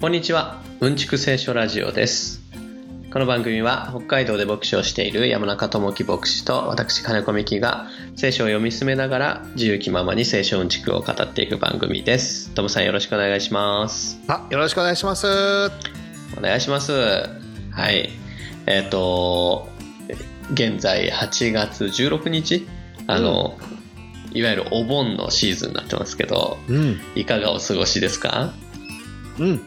こんにちは。うんちく聖書ラジオです。この番組は北海道で牧師をしている山中智樹牧師と私金子美希が聖書を読み進めながら自由気ままに聖書うんちくを語っていく番組です。トムさんよろしくお願いします。あ、よろしくお願いします。お願いします。はい。えっ、と、現在8月16日あの、いわゆるお盆のシーズンになってますけど、うん、いかがお過ごしですか？うん。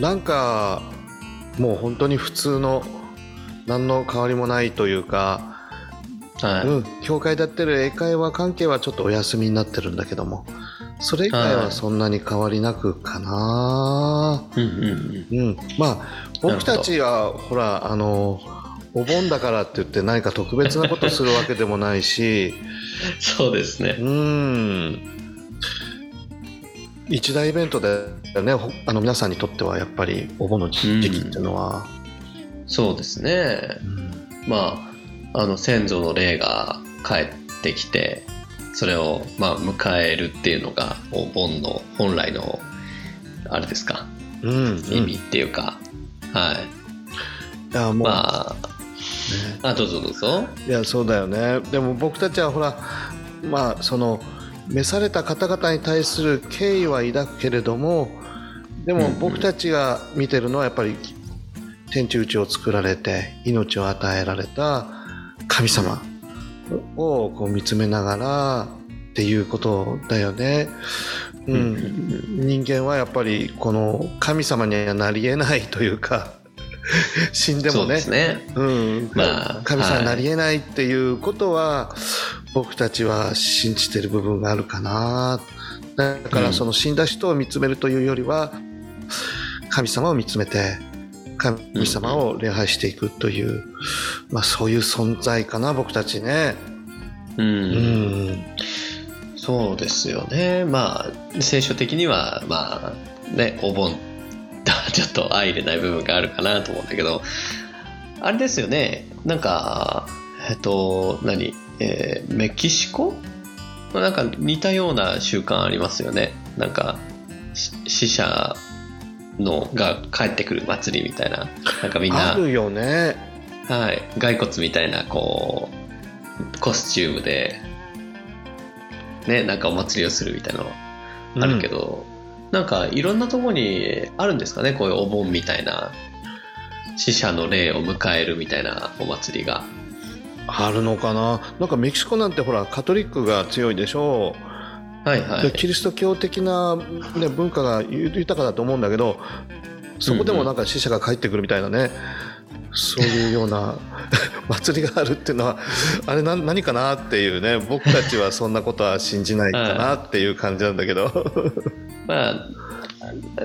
なんか、もう本当に普通の、何の変わりもないというか、はい。うん、教会でやってる英会話関係はちょっとお休みになってるんだけども、それ以外ははいそんなに変わりなくかな。うんうんうん。うん、まあ、僕たちは、ほら、あの、お盆だからって言って何か特別なことするわけでもないし、そうですね。うん一大イベントだよね。ほあの皆さんにとってはやっぱりお盆の時期っていうのは、そうですね。まあ、あの先祖の霊が帰ってきて、それをまあ迎えるっていうのがお盆の本来のあれですか。うんうん。意味っていうか、はい。いやもう、まあ、ね。あどうぞどうぞ。いやそうだよね。でも僕たちはほらまあその召された方々に対する敬意は抱くけれどもでも僕たちが見てるのはやっぱり天地宇宙を作られて命を与えられた神様をこう見つめながらっていうことだよね。ううん。ん、人間はやっぱりこの神様にはなり得ないというか 死んでそうでもねすね。うん。まあ神様になり得ないっていうことは、僕たちは信じてる部分があるかな。だかうん。らその死んだ人を見つめるというよりは神様を見つめて神様を礼拝していくという、まあ、そういう存在かな僕たちね。う。うん。んそうですよね。まあ、聖書的には、まあ、ね、お盆とは ちょっと相入れない部分があるかなと思うんだけど、あれですよね、なんか、えっと、何、えーメキシコ？なんか似たような習慣ありますよね。なんか、し死者のが帰ってくる祭りみたいな。なんかみんな。あ、るよね。はい、骸骨みたいなこうコスチュームでねなんかお祭りをするみたいなのあるけど、なんかいろんなところにあるんですかね？こういうお盆みたいな死者の霊を迎えるみたいなお祭りがあるのかな？なんかメキシコなんてほらカトリックが強いでしょはいはい。でキリスト教的な、ね、文化が豊かだと思うんだけどそこでもなんか死者が帰ってくるみたいなね、そういうような 祭りがあるっていうのはあれな何かなっていうね僕たちはそんなことは信じないかなっていう感じなんだけど。まあ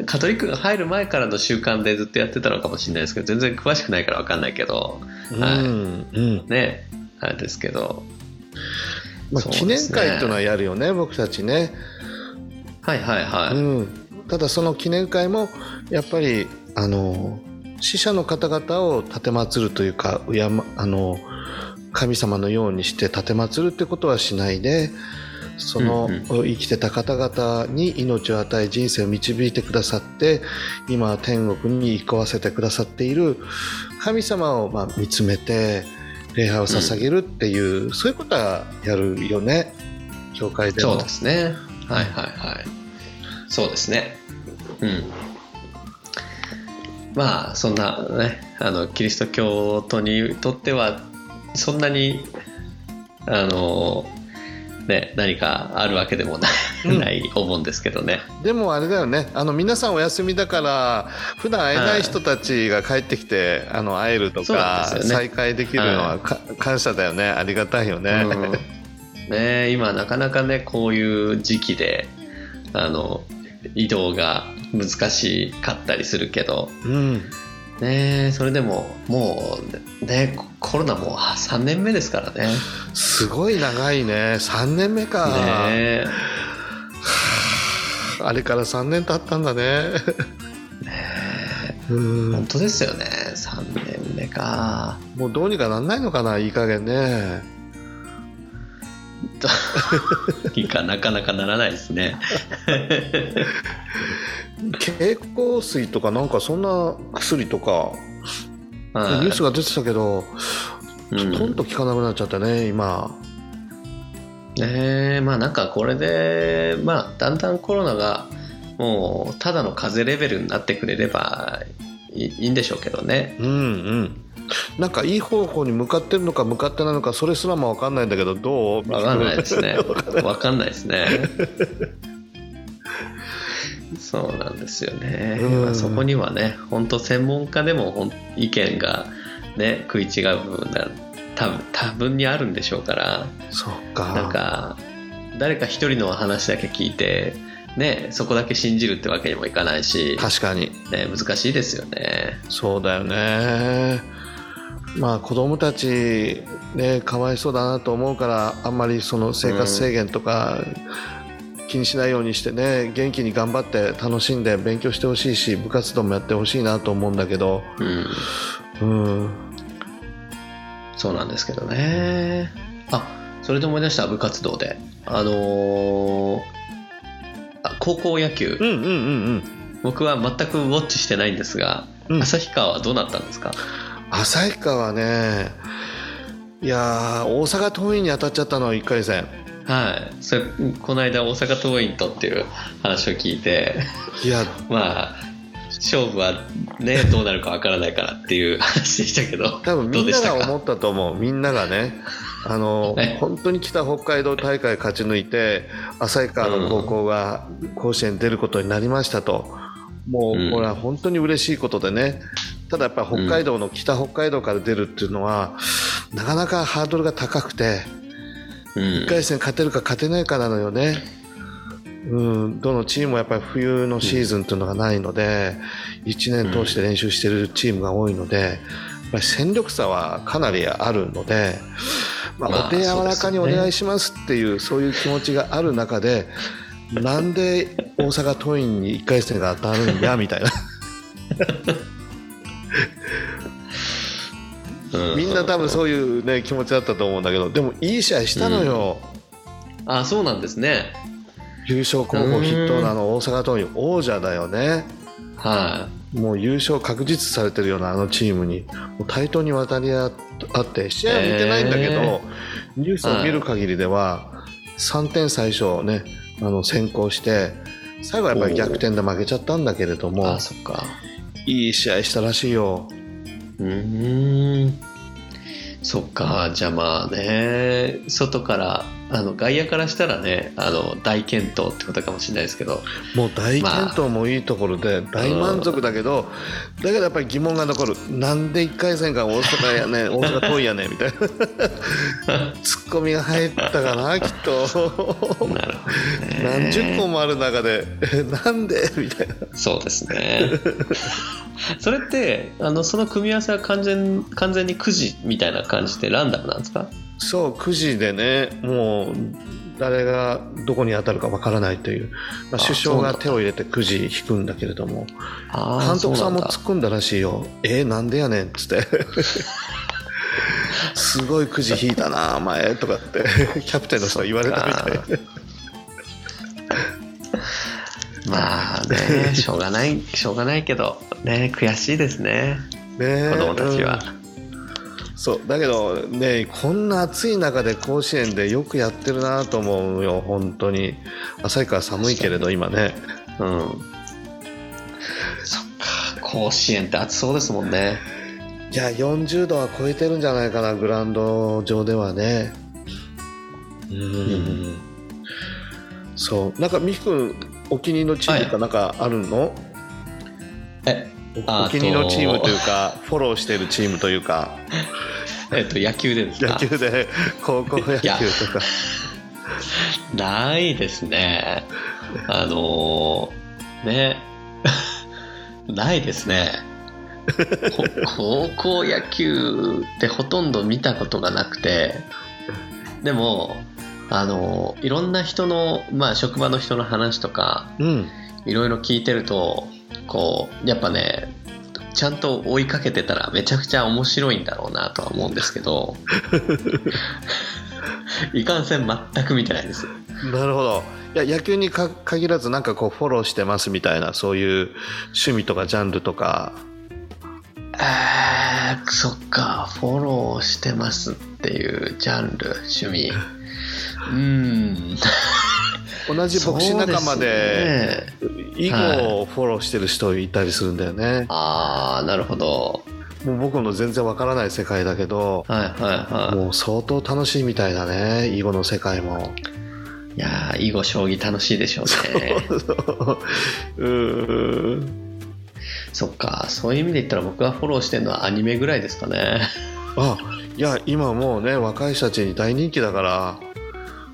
カトリックが入る前からの習慣でずっとやってたのかもしれないですけど全然詳しくないから分かんないけど。はい。うんうん。ねあれですけど。まあ、記念会っていうのはやるよね僕たちね。はいはいはい、うん、ただその記念会もやっぱりあの死者の方々を奉るというかあの神様のようにして奉るってことはしないでその、うん生きてた方々に命を与え人生を導いてくださって今天国に行こわせてくださっている神様をまあ見つめて礼拝を捧げるっていう、そういうことはやるよね教会でも。そうですね。はいはいはい。そうですね。うん。まあ、そんなね、あの、キリスト教徒にとっては、そんなに、あの、ね、何かあるわけでもない,、うん。ないお盆ですけどね。でもあれだよね。あの皆さんお休みだから普段会えない人たちが帰ってきて、あの会えるとか、ね。再会できるのはか、感謝だよね。ありがたいよね、うん。ね今なかなかねこういう時期であの移動が難しかったりするけど。うんね。それでももうねココロナもう3年目ですからね。すごい長いね。3年目か、ね。あ。れから3年経ったんだね。うん。本当ですよね。3年目か。もうどうにかなんないのかないい加減ね いいかなかなかならないですね。経口水とかなんかそんな薬とかはい。ニュースが出てたけど、うん。ほとんど聞かなくなっちゃったね今。ねえまあなんかこれでまあだんだんコロナがもうただの風邪レベルになってくれればいいいいんでしょうけどね。うんうんなんかいい方法に向かってるのか向かってないのかそれすらも分かんないんだけどどう？わかんないですね。わかんない。ですね。そうなんですよね、うん。まあそこにはね本当専門家でも意見がね食い違う部分が多分多分にあるんでしょうから。そうか。なんか誰か一人の話だけ聞いてねそこだけ信じるってわけにもいかないし、確かに。ね、難しいですよね。そうだよねまあ子供たちねかわいそうだなと思うからあんまりその生活制限とか気にしないようにしてね元気に頑張って楽しんで勉強してほしいし部活動もやってほしいなと思うんだけど。うん。うん。そうなんですけどね。あそれで思い出した部活動で。あのーあ高校野球。うんうんうんうん。僕は全くウォッチしてないんですが、うん。旭川はどうなったんですか？旭川ね。いやー大阪桐蔭に当たっちゃったの1回戦。はい。それこの間大阪桐蔭とっていう話を聞いて。いや。まあ勝負はねどうなるかわからないからっていう 話でしたけど。多分みんなが思ったと思う。みんながね。あのね 本当に北北海道大会勝ち抜いて旭川の高校が甲子園に出ることになりましたと、もうん。うこれは本当に嬉しいことでねただやっぱり北海道の北北海道から出るっていうのは、なかなかハードルが高くてうん。1回戦勝てるか勝てないかなのよね。うん、どのチームもやっぱり冬のシーズンというのがないので、1年通して練習してるチームが多いので、戦力差はかなりあるので、ままああ、お手柔らかにお願いしますっていうそういう気持ちがある中でなんで大阪桐蔭に1回戦が当たるんやみたいな うん。みんな多分そういう、ね、気持ちだったと思うんだけどでもいい試合したのよ、あそうなんですね。優勝候補筆頭のあの大阪桐蔭王者だよね。はもう優勝確実されてるようなあのチームに。対等に渡り合って試合は見てないんだけど、へニュースを見る限りでは3点最初ねあの先行して最後はやっぱり逆転で負けちゃったんだけれどいもあそっかいい試合したらしいよ。うーん。そっか。じゃあまあね。外からあの外野からしたらねあの大健闘ってことかもしれないですけど。もう大健闘もいいところで大満足だけどだけどやっぱり疑問が残る。なんで1回戦が大阪やね 大阪遠いやねみたいな。ツッコミが入ったかなきっと。なる何十個もある中で。え なんで？みたいな。そうですね。それってあのその組み合わせは完全完全にくじみたいな感じでランダムなんですか？そう9時でねもう誰がどこに当たるかわからないという、まあ、あ首相が手を入れて9時引くんだけれども監督さんも突っ込んだらしいよ「えー、なんでやねん」っつって「すごいくじ引いたな前」とかって キャプテンの人が言われたみたい。でまあねしょうがないしょうがないけどね悔しいですね。ね子供たちは、うんそうだけどねこんな暑い中で甲子園でよくやってるなと思うよ本当に。旭川寒いけれど今ね。うん。そっか甲子園って暑そうですもんね。いや40度は超えてるんじゃないかなグラウンド上ではね。うん。そう。なんか美樹君お気に入りのチームとかなんかあるの、えおお気に入りのチームというかフォローしてるチームというか。えっと野球でですか？野球で高校野球とか。ないですね。あのーね。ないですね。こ 高校野球ってほとんど見たことがなくて。でもあのいろんな人の、まあ、職場の人の話とかうん。いろいろ聞いてるとこうやっぱねちゃんと追いかけてたらめちゃくちゃ面白いんだろうなとは思うんですけど いかんせん全く見てないです。なるほど。いや野球にか限らずなんかこうフォローしてますみたいなそういう趣味とかジャンルとか。えー、そっか。フォローしてますっていうジャンル趣味。うん同じ牧師仲間で囲碁をフォローしてる人いたりするんだよね、ああなるほど。もう僕の全然わからない世界だけどはいはいはい。もう相当楽しいみたいだね囲碁の世界も。いやー囲碁将棋楽しいでしょうね。うーん。そっかそういう意味で言ったら僕がフォローしてるのはアニメぐらいですかね。あいや今もうね若い人たちに大人気だから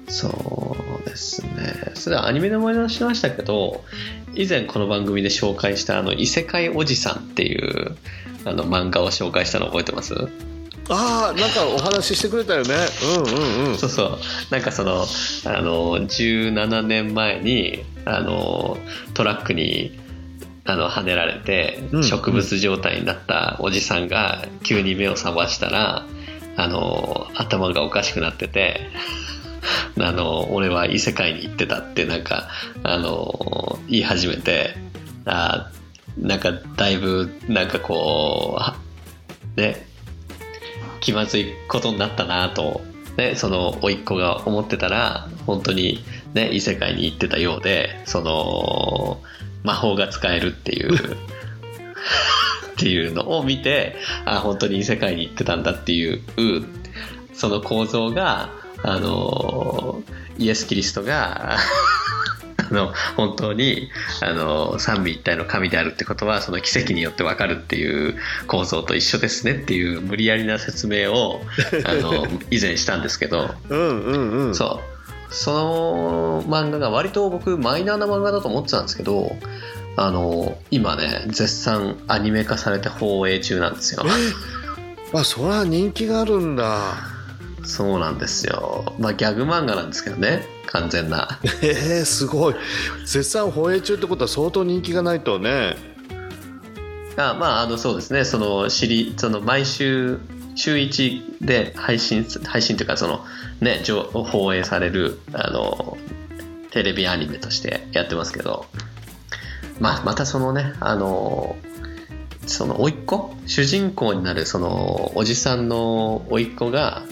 そうですね。それはアニメで思い出しましたけど以前この番組で紹介したあの異世界おじさんっていうあの漫画を紹介したの覚えてます？ああなんかお話ししてくれたよね。うんうんうん。そうそう。なんかそのあの17年前にあのトラックにあの跳ねられてうん。植物状態になったおじさんが急に目を覚ましたらあの頭がおかしくなっててあの俺は異世界に行ってたってなんかあの言い始めてあなんかだいぶなんかこうね気まずいことになったなと、ね、その甥っ子が思ってたら本当に、ね、異世界に行ってたようでその魔法が使えるっていう っていうのを見てあ本当に異世界に行ってたんだっていうその構造があのイエス・キリストが あの本当にあの三位一体の神であるってことはその奇跡によって分かるっていう構造と一緒ですねっていう無理やりな説明をあの 以前したんですけど。うんうんうん。そう。その漫画が割と僕マイナーな漫画だと思ってたんですけどあの今ね絶賛アニメ化されて放映中なんですよ。えあそりゃ人気があるんだそうなんですよ。まあギャグ漫画なんですけどね完全な。えー、すごい。絶賛放映中ってことは相当人気がないとね。あまああのそうですね。そのシリその毎週週1で配信配信というかそのね上放映されるあのテレビアニメとしてやってますけど。まあまたそのねあのその甥っ子？主人公になるそのおじさんの甥っ子が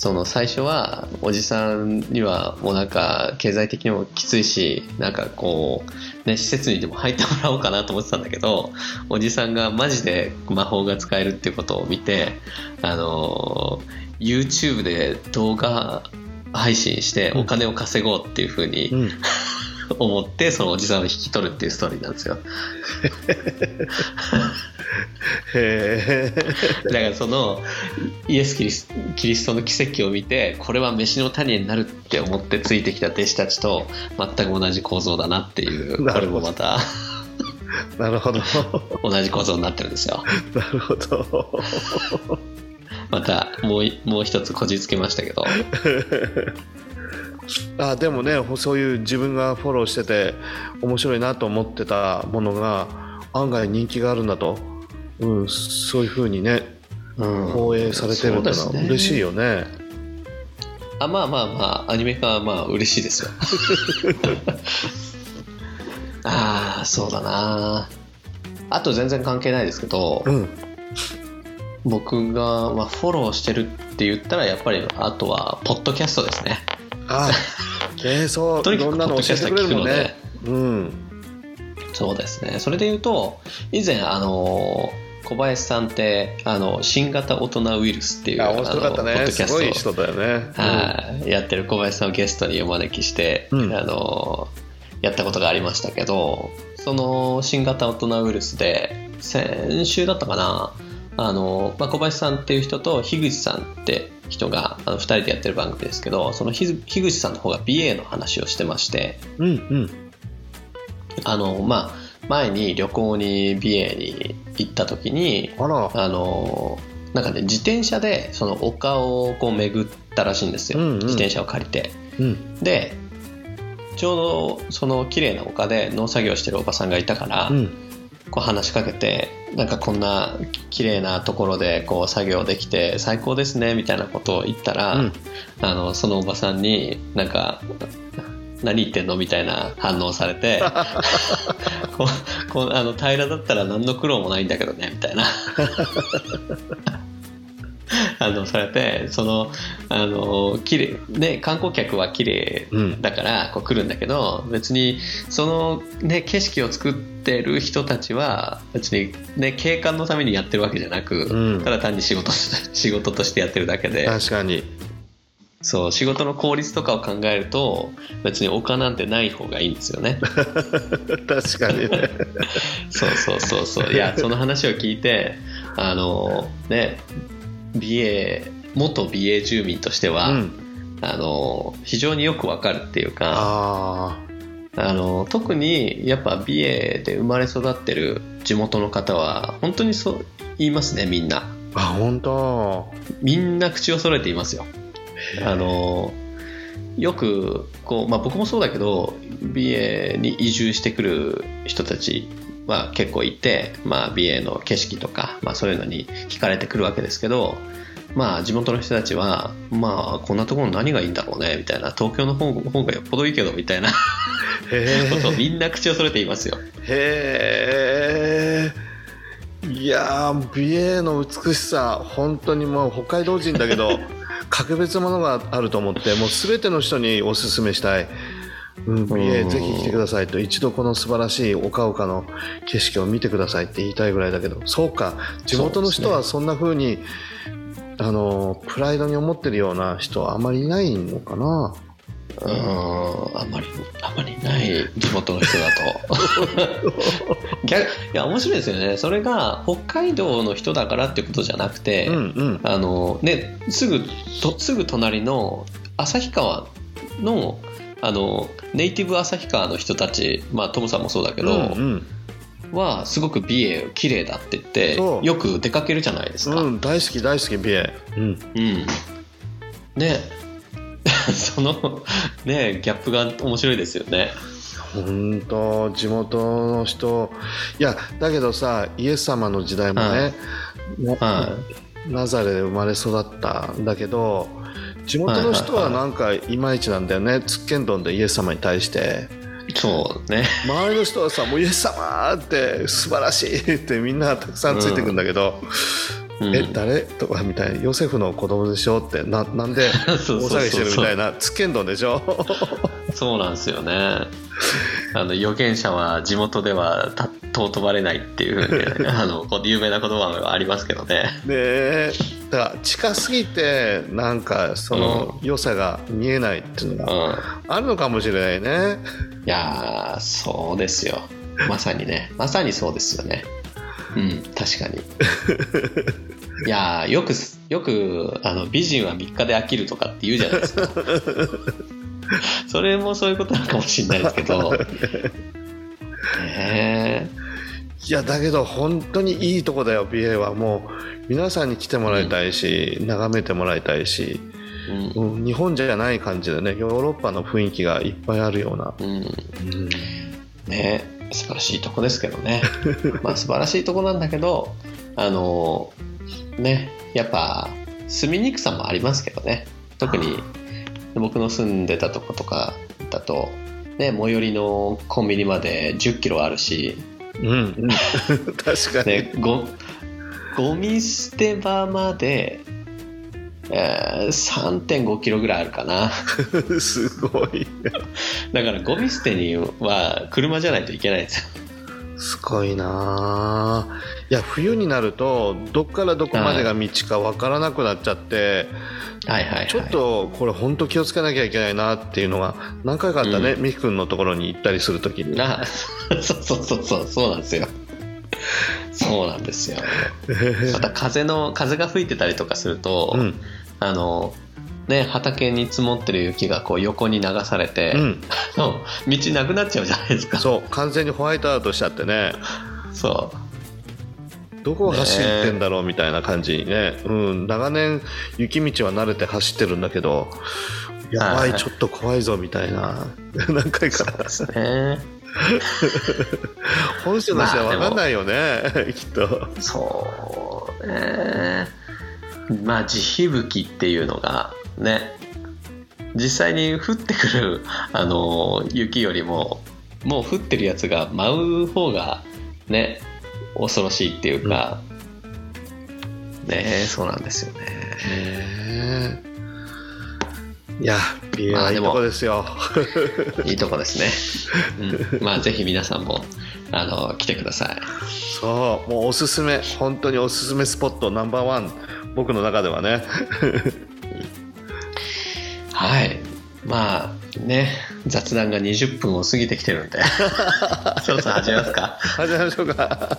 その最初はおじさんにはもうなんか経済的にもきついしなんかこうね施設にでも入ってもらおうかなと思ってたんだけどおじさんがマジで魔法が使えるっていうことを見てあの YouTube で動画配信してお金を稼ごうっていうふうにん。思ってそのおじさんを引き取るっていうストーリーなんですよ。へえだからそのイエスキリスキリストの奇跡を見てこれは飯の種になるって思ってついてきた弟子たちと全く同じ構造だなっていうこれもまたなるほど。同じ構造になってるんですよ。なるほど。またもういもう一つこじつけましたけどあでもねそういう自分がフォローしてて面白いなと思ってたものが案外人気があるんだと、うん、そういうふうにねうん。放映されてるってのそうですね。は嬉しいよね。あまあまあまあアニメ化はまあ嬉しいですよ。ああそうだな。あと全然関係ないですけど、うん。僕が、まあ、フォローしてるって言ったらやっぱりあとはポッドキャストですねあえー、そう とにかくいろんなの教えてくれるもんね。うん。そうですね。それで言うと以前あの小林さんってあの新型大人ウイルスっていうあ面白かったあのポッねドキャストす人だよね。はい。やってる小林さんをゲストにお招きして、うん。あのやったことがありましたけどその新型大人ウイルスで先週だったかなあの、まあ、小林さんっていう人と樋口さんって人があの2人でやってる番組ですけどその樋樋口さんの方が BA の話をしてまして。うんうん。あの、まあ、前に旅行に BA に行った時にあのなんかね自転車でその丘をこう巡ったらしいんですよ、うんうん。自転車を借りて。うん。でちょうどその綺麗な丘で農作業してるおばさんがいたから、うんこう話しかけてなんかこんな綺麗なところでこう作業できて最高ですねみたいなことを言ったら、うん。あのそのおばさんになんか何言ってんのみたいな反応されて こうこうあの平らだったら何の苦労もないんだけどねみたいな 反応されてそのあの綺麗ね観光客は綺麗うん。だからこう来るんだけど別にその、ね、景色を作ってる人たちは別に、ね、景観のためにやってるわけじゃなく、うん。ただ単に仕事 仕事としてやってるだけで。確かに。そう仕事の効率とかを考えると別に丘なんてない方がいいんですよね。確かにね。そうそうそうそう。いやその話を聞いてあのね美瑛元美瑛住民としては、うん。あの非常によくわかるっていうかああの特にやっぱ美瑛で生まれ育ってる地元の方は本当にそう言いますねみんな。ーあ本当。みんな口を揃えていますよ。あのよくこう、まあ、僕もそうだけど美瑛に移住してくる人たちは結構いて、まあ、美瑛の景色とか、まあ、そういうのに惹かれてくるわけですけどまあ地元の人たちはまあこんなところ何がいいんだろうねみたいな東京の方方がよっぽどいいけどみたいなへことをえみんな口を揃えていますよ。へえ。いやー美瑛の美しさ本当にもう北海道人だけど格別なものがあると思ってもう全ての人におすすめしたい、うん、美瑛ぜひ来てくださいと。一度この素晴らしい丘々の景色を見てくださいって言いたいぐらいだけど。そうか。地元の人はそんな風にあのプライドに思ってるような人はあまりいないのかな。うーん。あんまりあんまりいない地元の人だと。逆いや面白いですよね。それが北海道の人だからっていうことじゃなくて、うんうん。あのねすぐとすぐ隣の旭川のあのネイティブ旭川の人たちまあトムさんもそうだけど、うんうん。はすごく美瑛綺麗だって言ってよく出かけるじゃないですか、うん、大好き大好き美瑛、うん、うん。ね。そのねギャップが面白いですよね。本当地元の人。いやだけどさイエス様の時代もね、なはナザレで生まれ育ったんだけど地元の人はなんかいまいちなんだよねつっけんどんでイエス様に対してい。そうね。周りの人はさ「もうイエス様!」って素晴らしいってみんなたくさんついてくんだけど「うんえ誰?」とかみたいな「ヨセフの子供でしょ?」ってななんで大騒ぎしてるみたいなつっけんどんでしょ？そうなんですよね。あの預言者は地元ではた尊ばれないっていうふうに あの有名な言葉がありますけどね。でだから近すぎてなんかその良さが見えないっていうのがうん。あるのかもしれないね。いやーそうですよ。まさにね。まさにそうですよね。うん確かに。いやーよくよくあの美人は3日で飽きるとかって言うじゃないですか。それもそういうことなのかもしれないですけど。ねいやだけど本当にいいとこだよ美瑛は。もう皆さんに来てもらいたいし、眺めてもらいたいし、えうん。うん、日本じゃない感じでねヨーロッパの雰囲気がいっぱいあるような、うん。うん。ね素晴らしいとこですけどね。まあ素晴らしいとこなんだけどあのねやっぱ住みにくさもありますけどね。特に僕の住んでたとことかだと、ね、最寄りのコンビニまで1 0キロあるし、うん。うん、確かに、ね、ごゴミ捨て場まで、えー3.5キロぐらいあるかな。すごい。だからゴミ捨てには車じゃないといけないんですよ。すごいな。あいや冬になるとどっからどこまでが道かわからなくなっちゃって、はいはい、はい、ちょっとこれ本当気をつけなきゃいけないなっていうのが何回かあったね、うミキ君のところに行ったりするときに。なそうそうそうそうそうなんですよ。そうなんですよ。また風の風が吹いてたりとかすると、うんあのね畑に積もってる雪がこう横に流されて、うん、道なくなっちゃうじゃないですか。そう完全にホワイトアウトしちゃってね。そう。どこを走ってんだろうみたいな感じにね、うん、長年雪道は慣れて走ってるんだけどやばはいい。ちょっと怖いぞみたいな。何回か。そうですね。本心の人は分かんないよね、きっと。そうねまあ地響きっていうのがね実際に降ってくる あの雪よりももう降ってるやつが舞う方がね恐ろしいっていうか、ねそうなんですよね。ねいやビまあでもはいいとこですよ。いいとこですね、うん、まあぜひ皆さんもあの来てください。そうもうおすすめ本当におすすめスポットナンバーワン僕の中ではね。はい。まあね。雑談が20分を過ぎてきてるんで。そろそろ始めますか。始めましょうか。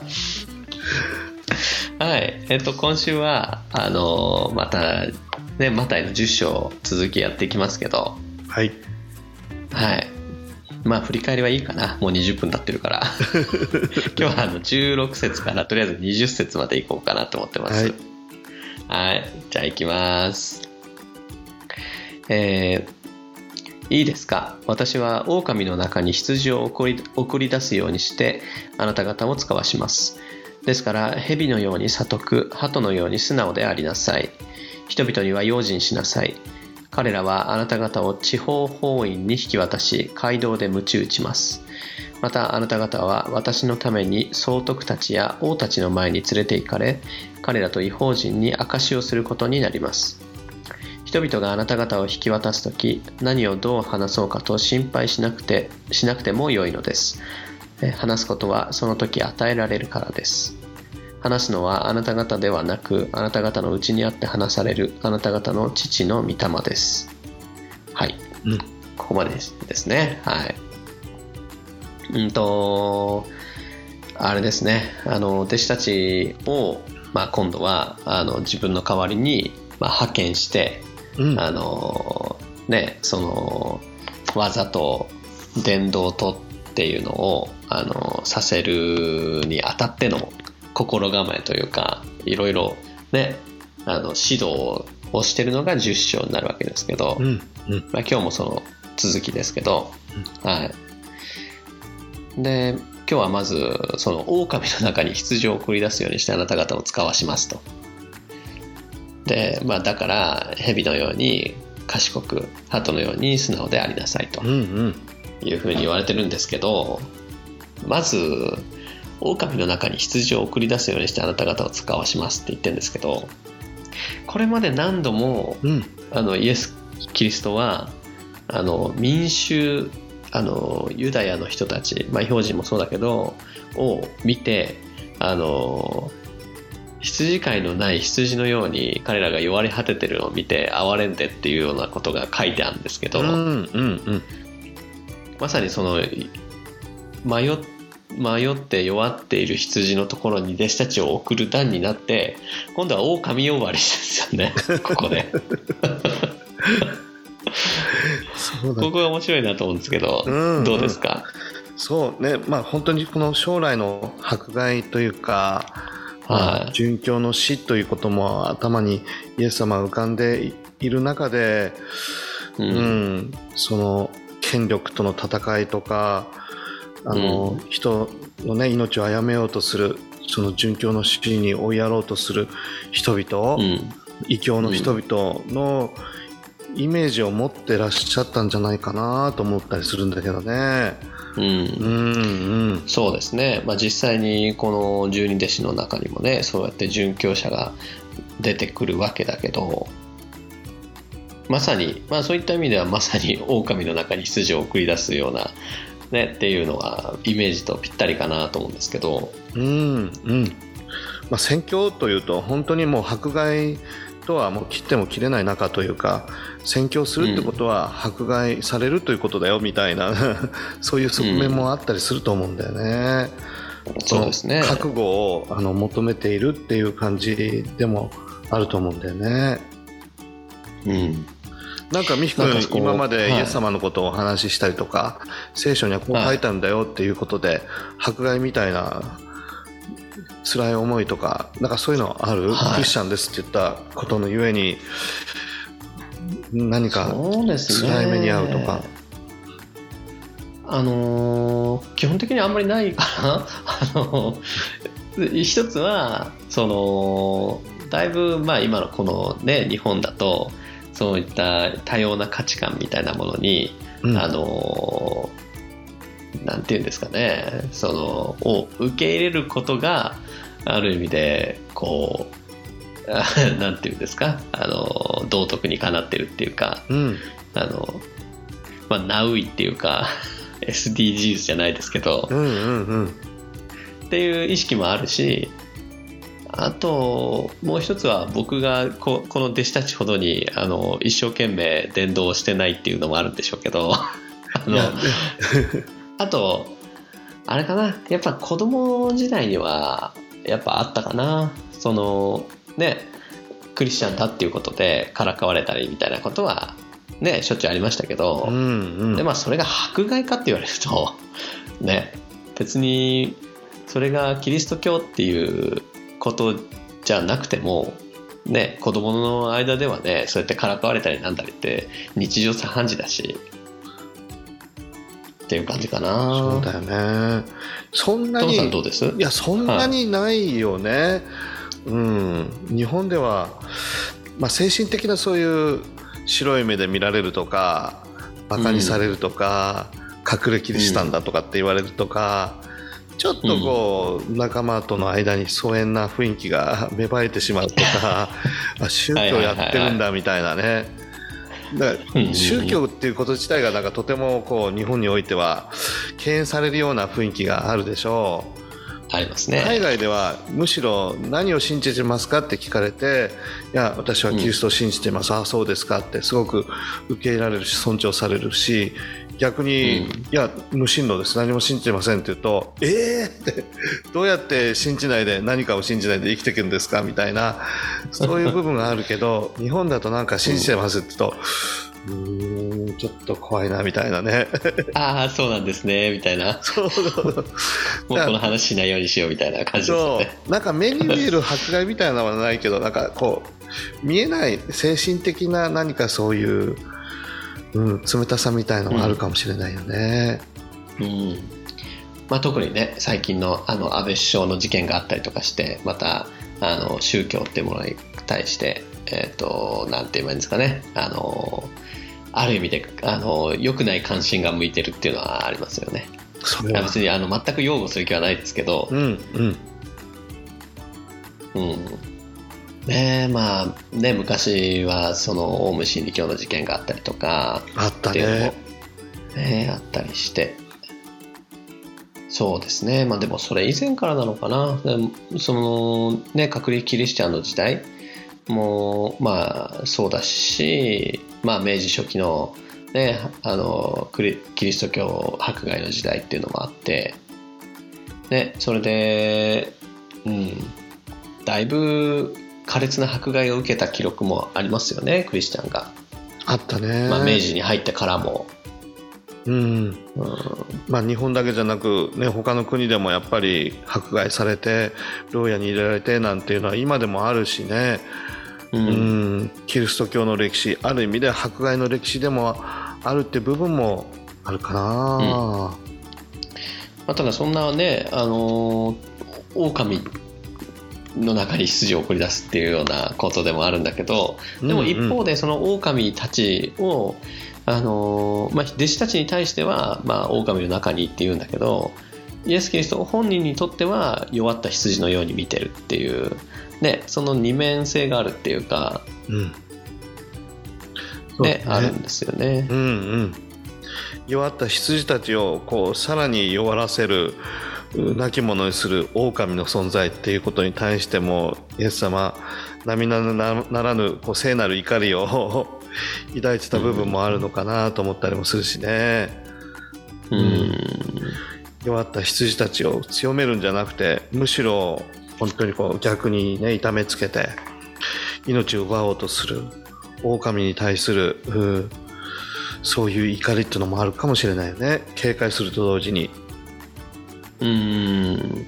はい。えっと今週はあのまたねマタイの10章続きやっていきますけど。はい。はい。まあ振り返りはいいかな。もう20分経ってるから。今日はあの16節からとりあえず20節までいこうかなと思ってます。はいはい。じゃあ行きます。えーいいですか？私は狼の中に羊を送り送り出すようにしてあなた方を使わします。ですから蛇のように悟く鳩のように素直でありなさい。人々には用心しなさい。彼らはあなた方を地方法院に引き渡し街道で鞭打ちます。またあなた方は私のために総督たちや王たちの前に連れて行かれ彼らと違法人に証しをすることになります。人々があなた方を引き渡す時何をどう話そうかと心配しなくてしなくてもよいのです。え話すことはその時与えられるからです。話すのはあなた方ではなくあなた方のうちにあって話されるあなた方の父の御霊です。はい、うん。ここまでですね。はいうんとあれですね。あの弟子たちを、まあ、今度はあの自分の代わりに、まあ、派遣してうん。あのねその技と伝道とっていうのをあのさせるにあたっての心構えというかいろいろねあの指導をしてるのが10章になるわけですけど、うん。うん。まあ、今日もその続きですけど、はいで今日はまずその狼の中に羊を送り出すようにしてあなた方を使わしますと。で、まあ、だから蛇のように賢く鳩のように素直でありなさいというふうに言われてるんですけどまず狼の中に羊を送り出すようにしてあなた方を使わしますって言ってるんですけどこれまで何度もうん。あのイエス・キリストはあの民衆あのユダヤの人たち、まあ、標人もそうだけどを見てあの羊飼いのない羊のように彼らが弱り果ててるのを見て哀れんでっていうようなことが書いてあるんですけど、うんうんうん。まさにその迷っ迷って弱っている羊のところに弟子たちを送る段になって今度は狼呼ばわりですよねここで ここが面白いなと思うんですけど、うんどうですか、そうね。まあ本当にこの将来の迫害というか、まあはい。殉教の死ということも頭にイエス様が浮かんでいる中で、ううん。んその権力との戦いとかあの、人の、ね、命を殺めようとするその殉教の死に追いやろうとする人々、うん。異教の人々のイメージを持ってらっしゃったんじゃないかなと思ったりするんだけどね。うん。うんうん。そうですね、まあ、実際にこの十二弟子の中にもねそうやって殉教者が出てくるわけだけどまさに、まあ、そういった意味ではまさに狼の中に羊を送り出すような、ね、っていうのはイメージとぴったりかなと思うんですけど、うんうん。まあ、宣教というと本当にもう迫害とはもう切っても切れない仲というか宣教するってことは迫害されるということだよみたいな そういう側面もあったりすると思うんだよね。そうですね。覚悟をあの求めているっていう感じでもあると思うんだよね。うん。なんか美樹君今まではい。イエス様のことをお話ししたりとか、聖書にはこう書いてあるんだよっていうことで、迫害みたいな辛い思いとかなんかそういうのある、はい。クリスチャンですって言ったことのゆえに何かそうですね。辛い目に遭うとか。あのー基本的にあんまりないかな。あの一つはそのだいぶまあ今のこのね日本だとそういった多様な価値観みたいなものに、うん。あのなんていうんですかね。そのを受け入れることがある意味でこうあなんていうんですか。あの道徳にかなってるっていうかうん。あのまあナウイっていうか SDGs じゃないですけどうんうんうん。っていう意識もあるしあともう一つは僕がここの弟子たちほどにあの一生懸命伝道をしてないっていうのもあるんでしょうけど あのあとあれかな。やっぱ子供時代にはやっぱあったかな。そのねクリスチャンだっていうことでからかわれたりみたいなことはねしょっちゅうありましたけど、うんうん。でまあそれが迫害かって言われると ね別にそれがキリスト教っていうことじゃなくてもね子供の間ではねそうやってからかわれたりなんだりって日常茶飯事だしっていう感じかな。そうだよね。そんなにどうです？いやそんなにないよね、うん。日本では、まあ、精神的なそういう白い目で見られるとかバカにされるとか、隠れキリシタンだとかって言われるとか、ちょっとこう、仲間との間に疎遠な雰囲気が芽生えてしまうとか あ宗教やってるんだみたいなね。だかうんうんだから宗教っていうこと自体がなんかとてもこう日本においては敬遠されるような雰囲気があるでしょう。ありますね、海外ではむしろ何を信じてますかって聞かれていや私はキリストを信じてます、ああそうですかってすごく受け入れられるし尊重されるし逆に、うん。いや無神論です。何も信じてませんって言うとええー、って。どうやって信じないで何かを信じないで生きていくんですか？みたいなそういう部分があるけど日本だとなんか信じてますって言うと、うーんちょっと怖いなみたいなね。ああそうなんですねみたいな。そうそうそう。もうこの話しないようにしようみたいな感じですよそねう。なんか目に見える迫害みたいなのはないけどなんかこう見えない精神的な何かそういう、うん、冷たさみたいのがあるかもしれないよね。うん。まあ、特にね最近のあの安倍首相の事件があったりとかしてまたあの宗教っていうものに対して、えー、となんて言えばいいんですかね。あのある意味であの良くない関心が向いてるっていうのはありますよね。それはいや別にあの全く擁護する気はないですけど。う、んうん。うん。ねえまあね昔はそのオウム真理教の事件があったりとかあったね。ねあったりして。そうですね。まあでもそれ以前からなのかな。そのね隔離キリシチャンの時代もまあそうだしまあ明治初期のねあのクリキリスト教迫害の時代っていうのもあってねそれでうんだいぶ苛烈な迫害を受けた記録もありますよねクリスチャンが、あったね。まあ、明治に入ってからも、うん。うん、まあ、日本だけじゃなく、ね、他の国でもやっぱり迫害されて牢屋に入れられてなんていうのは今でもあるしね、ううん。ん、キリスト教の歴史ある意味で迫害の歴史でもあるって部分もあるかな。まあ、ただそんなね、あのー狼の中に羊を送り出すっていうようなことでもあるんだけどでも一方でその狼たちを、あのーまあ、弟子たちに対しては、まあ、狼の中にっていうんだけどイエス・キリスト本人にとっては弱った羊のように見てるっていう、ね、その二面性があるっていうか、うん。そうね。あるんですよね。うんうん、弱った羊たちをこうさらに弱らせるう亡き者にする狼の存在っていうことに対してもイエス様並ななならぬこう聖なる怒りを 抱いてた部分もあるのかなと思ったりもするしね。うん弱った羊たちを強めるんじゃなくてむしろ本当にこう逆にね痛めつけて命を奪おうとする狼に対するそういう怒りっていうのもあるかもしれないよね。警戒すると同時に。うん。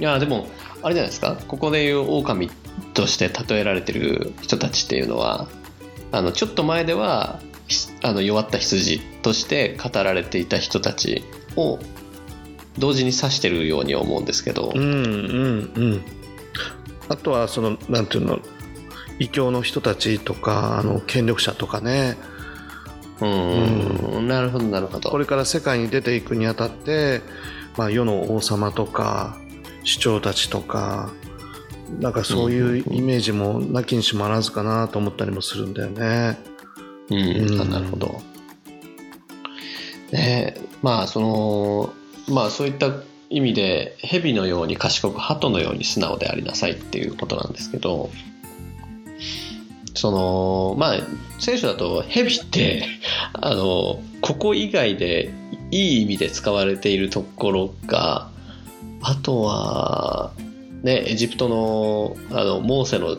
いやでもあれじゃないですか？ここでいう狼として例えられてる人たちっていうのはあのちょっと前ではあの弱った羊として語られていた人たちを同時に指してるように思うんですけど、うんうんうん。あとはそのなんていうの異教の人たちとかあの権力者とかね。うん、なるほどなるほど。これから世界に出ていくにあたって、まあ、世の王様とか首長たちとかなんかそういうイメージもなきにしもあらずかなと思ったりもするんだよね。うん、うん。あなるほど。ねえまあそのまあそういった意味で蛇のように賢く鳩のように素直でありなさいっていうことなんですけどそのまあ聖書だと蛇って あのここ以外でいい意味で使われているところがあとはねエジプトのあのモーセの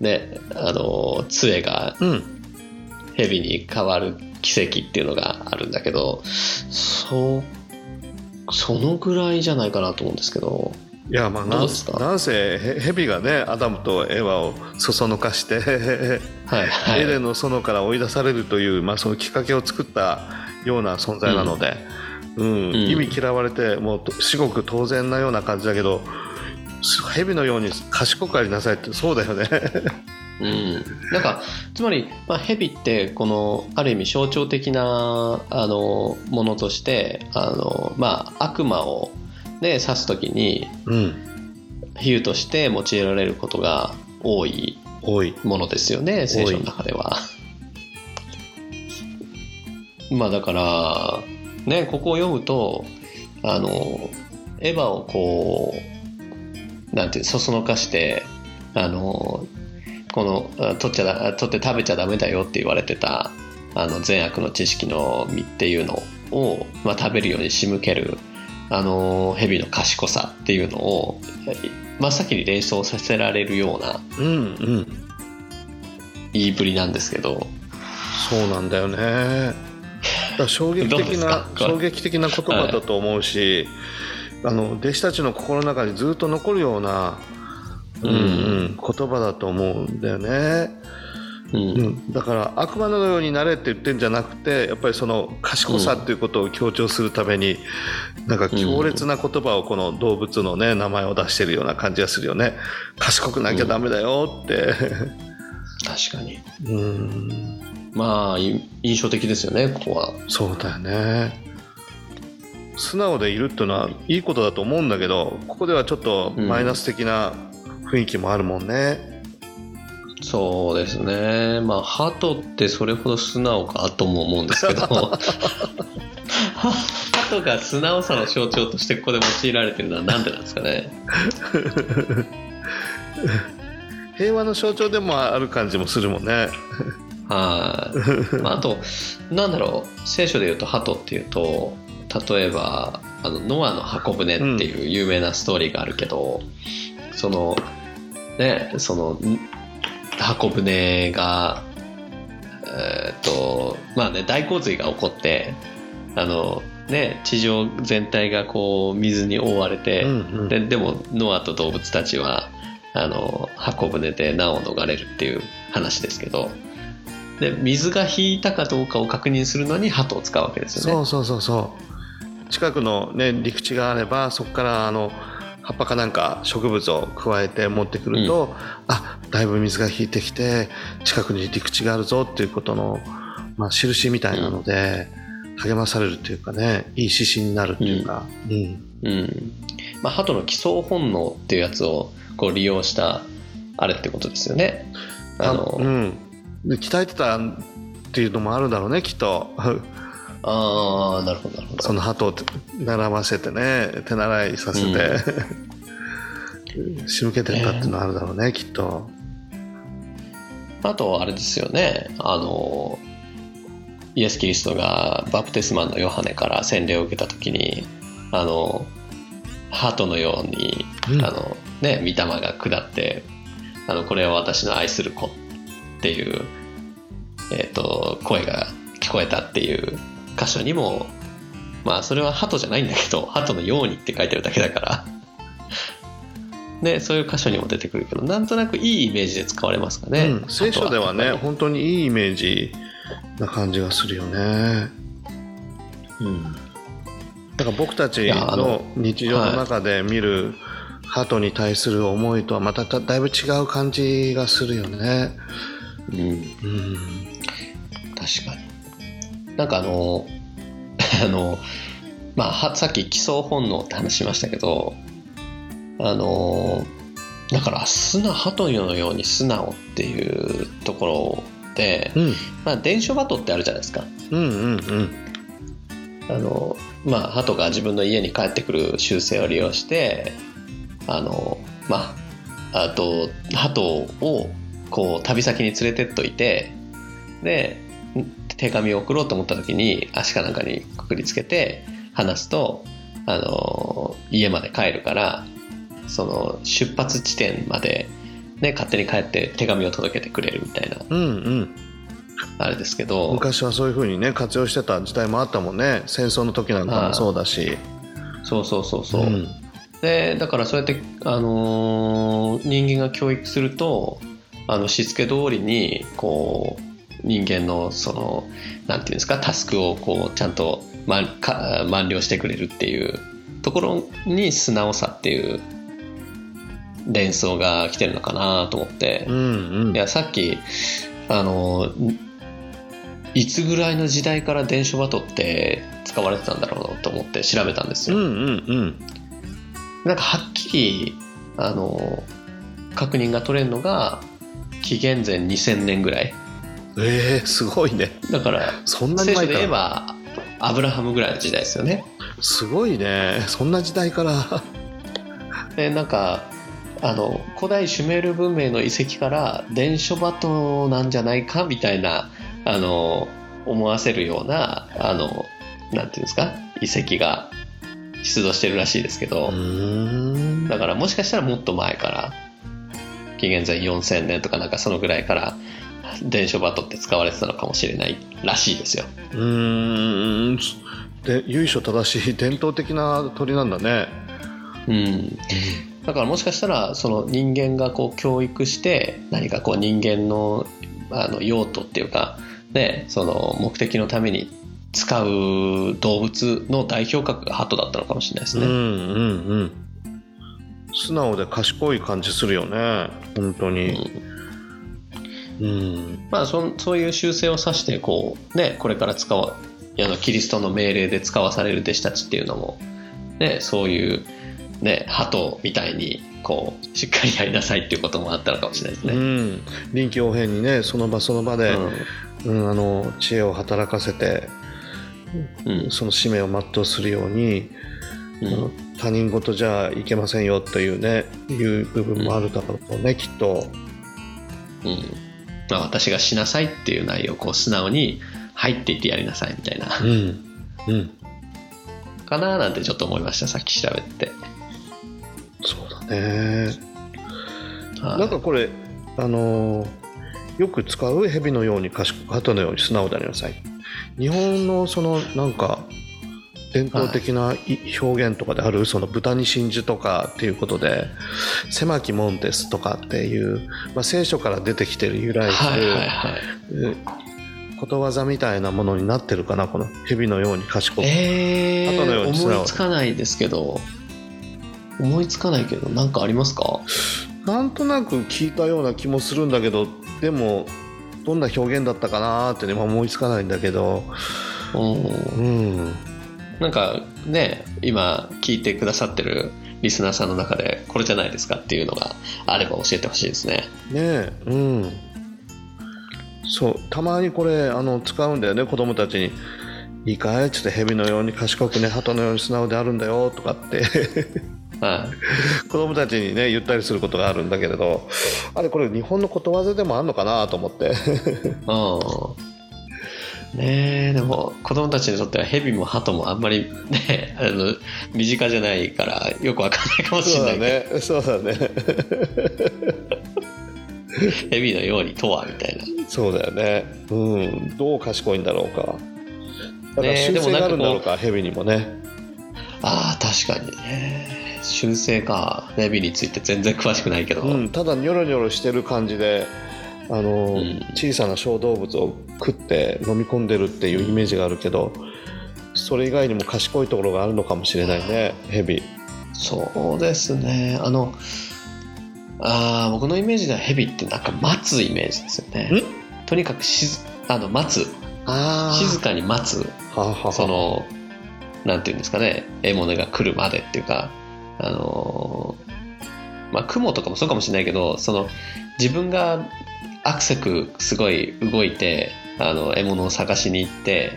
ねあの杖がうん、蛇に変わる奇跡っていうのがあるんだけどそそのぐらいじゃないかなと思うんですけど。いやまあなんなんせへ蛇がねアダムとエヴァをそそのかして、はいはい。エデンの園から追い出されるという、まあ、そのきっかけを作ったような存在なので、うん。ん。意味嫌われてもう至極当然なような感じだけど蛇のように賢くありなさいってそうだよね。うん、なんかつまり、まあ、蛇ってこのある意味象徴的なあのものとしてあの、まあ、悪魔を、ね、指す時にうん、比喩として用いられることが多い。ものですよね聖書の中では。まあだからねここを読むとあのエヴァをこうなんていうそそのかしてあのこのあ取っちゃだ取って食べちゃダメだよって言われてたあの善悪の知識の実っていうのを、まあ、食べるように仕向けるあの蛇の賢さっていうのを真っ先に連想させられるようなうんうん。言いぶりなんですけど。そうなんだよね。だ衝撃的な衝撃的な言葉だと思うし、あの弟子たちの心の中にずっと残るような、うんうん、言葉だと思うんだよね。うん。うん、だから悪魔のようになれって言ってんじゃなくてやっぱりその賢さっていうことを強調するために、なんか強烈な言葉をこの動物のね名前を出してるような感じがするよね。賢くなきゃダメだよって、確かに。うん、まあい印象的ですよねここは。そうだよね。素直でいるっていうのはいいことだと思うんだけどここではちょっとマイナス的な雰囲気もあるもんね、そうですね。まあ鳩ってそれほど素直かとも思うんですけど。は 鳩が素直さの象徴としてここで用いられてるのはなんでなんですかね。平和の象徴でもある感じもするもんね。はい、まあ、あとなんだろう。聖書で言うと鳩っていうと例えばあのノアの箱舟っていう有名なストーリーがあるけど、そのねそのん箱舟がえーっとまあね大洪水が起こってあのね地上全体がこう水に覆われて、うんうんででもノアと動物たちはあの箱舟で難を逃れるっていう話ですけどで水が引いたかどうかを確認するのに鳩を使うわけですよね。そうそうそうそう近くの、ね、陸地があればそこからあの葉っぱかなんか植物を加えて持ってくると、あだいぶ水が引いてきて近くに陸地があるぞっていうことの、まあ、印みたいなので、励まされるっていうかねいい指針になるっていうか、うん。うん。まあ、鳩の帰巣本能っていうやつをこう利用したあれってことですよね。あのうん、で鍛えてたっていうのもあるんだろうねきっとああなるほどなるほど。その鳩を習わせてね手習いさせて、仕向けてたっていうのはあるだろうね、きっと。あとあれですよねあのイエス・キリストがバプテスマンのヨハネから洗礼を受けた時にあの鳩のように、うんあのね御霊が下ってあのこれは私の愛する子っていう、えー、と声が聞こえたっていう箇所にもまあそれは鳩じゃないんだけど 鳩のようにって書いてるだけだから。でそういう箇所にも出てくるけどなんとなくいいイメージで使われますかね、うん、聖書ではね鳩本当にいいイメージな感じがするよね。うん。だから僕たちの日常の中で見る鳩に対する思いとはまただいぶ違う感じがするよね。うん。うん。確かになんかあの あのまあはさっき基礎本能って話しましたけどあのだから素直鳩のように素直っていうところで、うん。まあ、伝書バトってあるじゃないですか。うんうんうん。あのまあ鳩が自分の家に帰ってくる習性を利用してあのまああと鳩をこう旅先に連れてっといてで手紙を送ろうと思った時に足かなんかにくくりつけて離すとあの家まで帰るからその出発地点まで、ね、勝手に帰って手紙を届けてくれるみたいなうんうん。あれですけど昔はそういうふうにね活用してた時代もあったもんね。戦争の時なんかもそうだし。そうそうそうそう、ん。でだからそうやって、あのー人間が教育するとあのしつけ通りにこう人間のそのなんていうんですかタスクをこうちゃんと、ま、か満了してくれるっていうところに素直さっていう連想が来てるのかなと思って、うんうん。いやさっきあのいつぐらいの時代から伝書バトって使われてたんだろうなと思って調べたんですよ。うんうんうん。なんかはっきりあの確認が取れるのが紀元前2000年ぐらいえー、すごいね。だからそんなに聖書で前から言えばアブラハムぐらいの時代ですよね。すごいね。そんな時代から。でなんかあの古代シュメール文明の遺跡から伝書バトなんじゃないかみたいなあの思わせるようなあのなんていうんですか？遺跡が出土してるらしいですけど、だからもしかしたらもっと前から紀元前4000年とかなんかそのぐらいから伝書バトって使われてたのかもしれないらしいですよ。うーん。で由緒正しい伝統的な鳥なんだね。うん、だからもしかしたらその人間がこう教育して何かこう人間のあの用途っていうか、ね、その目的のために使う動物の代表格が鳩だったのかもしれないですね。うんうんうん。素直で賢い感じするよね。本当に。うんまあそんそういう習性を指してこう、ね、これから使わあのキリストの命令で使わされる弟子たちっていうのも、ね、そういう、ね、鳩みたいにこうしっかりやりなさいっていうこともあったのかもしれないですうね。ん。臨機応変にねその場その場で、うん。あの知恵を働かせてうん。うんその使命を全うするように、うん。他人事じゃいけませんよというねいう部分もあるだろうね、きっと。うんまあ、私がしなさいっていう内容をこう素直に入っていってやりなさいみたいな。うん。うん。かななんてちょっと思いましたさっき調べて、そうだね。はい。なんかこれあのーよく使う蛇のように賢く鳩のように素直でありなさい。日本のそのなんか伝統的ない表現とかであるその豚に真珠とかっていうことで狭き門ですとかっていう、まあ、聖書から出てきてる由来することわざみたいなものになってるかなこの蛇のように賢く、え後のようー、に。思いつかないですけど思いつかないけど何かありますか？なんとなく聞いたような気もするんだけどでもどんな表現だったかなーってねまあ思いつかないんだけど。うん。うんなんかね今聞いてくださってるリスナーさんの中でこれじゃないですかっていうのがあれば教えてほしいですね。ねえうん。そうたまにこれあの使うんだよね子供たちに「いいかい?」ちょっと蛇のように賢くね鳩のように素直であるんだよとかって。はい。子供たちにね言ったりすることがあるんだけれどあれこれ日本のことわざでもあんのかなと思って。うんねえでも子供たちにとってはヘビもハトもあんまりね あの身近じゃないからよくわかんないかもしそうれないけど、だね。そうだね。ヘビのようにとはみたいな。そうだよね。うん。どう賢いんだろうか。だから習性があるんだろうでか蛇にもね。ああ確かにね。習性か。ヘビについて全然詳しくないけど、うん、ただニョロニョロしてる感じであの、うん。小さな小動物を食って飲み込んでるっていうイメージがあるけどそれ以外にも賢いところがあるのかもしれないねヘビ。そうですね。あのあー僕のイメージではヘビってなんか待つイメージですよね。とにかくしずあの待つ。あ静かに待つ。そのなんていうんですかね。獲物が来るまでっていうかあのーまあ雲とかもそうかもしれないけどその自分がアクセクすごい動いてあの獲物を探しに行って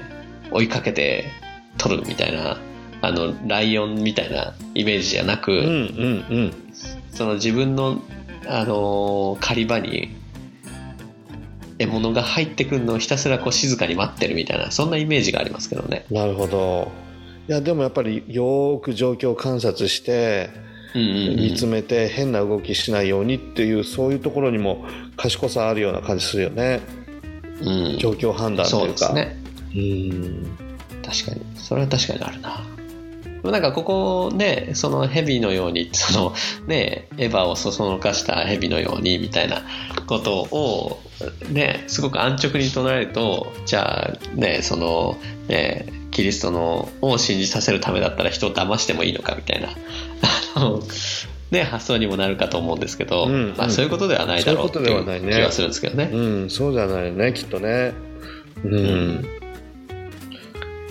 追いかけて取るみたいなあのライオンみたいなイメージじゃなく、うんうんうんその自分の、あのー狩り場に獲物が入ってくるのをひたすらこう静かに待ってるみたいなそんなイメージがありますけどね。なるほどいやでもやっぱりよーく状況を観察して見つめて変な動きしないようにっていうそういうところにも賢さあるような感じするよね。うん。状況判断とそういうかですね。うん。確かに。それは確かにあるな。でもなんかここねそのヘビのように そのねエヴァをそそのかしたヘビのようにみたいなことをねすごく安直に唱えるとじゃあねそのねキリストのを信じさせるためだったら人を騙してもいいのかみたいなあ のね発想にもなるかと思うんですけど、うんうん。まあ、そういうことではないだろうっいう気はするんですけどね。うん、そうじゃないねきっとね。うん、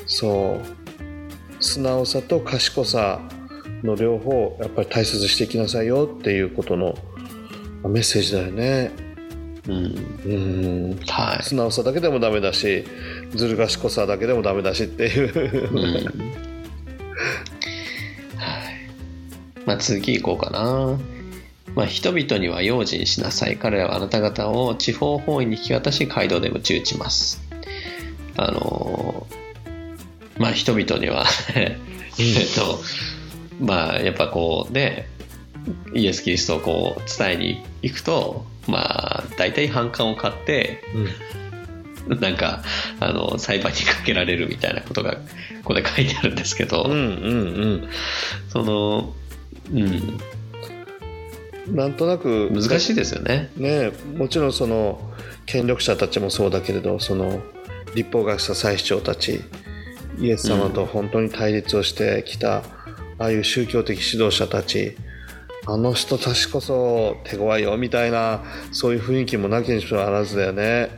そう。素直さと賢さの両方やっぱり大切にしていきなさいよっていうことのまあメッセージだよね。うん。うん。はい。素直さだけでもダメだしずる賢さだけでもダメだしっていう、うん。はい。まあ次行こうかな。まあ人々には用心しなさい。彼らはあなた方を地方本位に引き渡し街道で鞭打ちます。あのーまあ人々には えっと、まあやっぱこうね、イエス・キリストをこう伝えに行くと、まあ大体反感を買って、なんかあの裁判にかけられるみたいなことがここで書いてあるんですけど、うんうんうんそのうんなんとなく難しいですよね。ねもちろんその権力者たちもそうだけれどその立法学者祭司長たちイエス様と本当に対立をしてきた、ああいう宗教的指導者たちあの人たちこそ手強いよみたいなそういう雰囲気もなきにしもあらずだよね。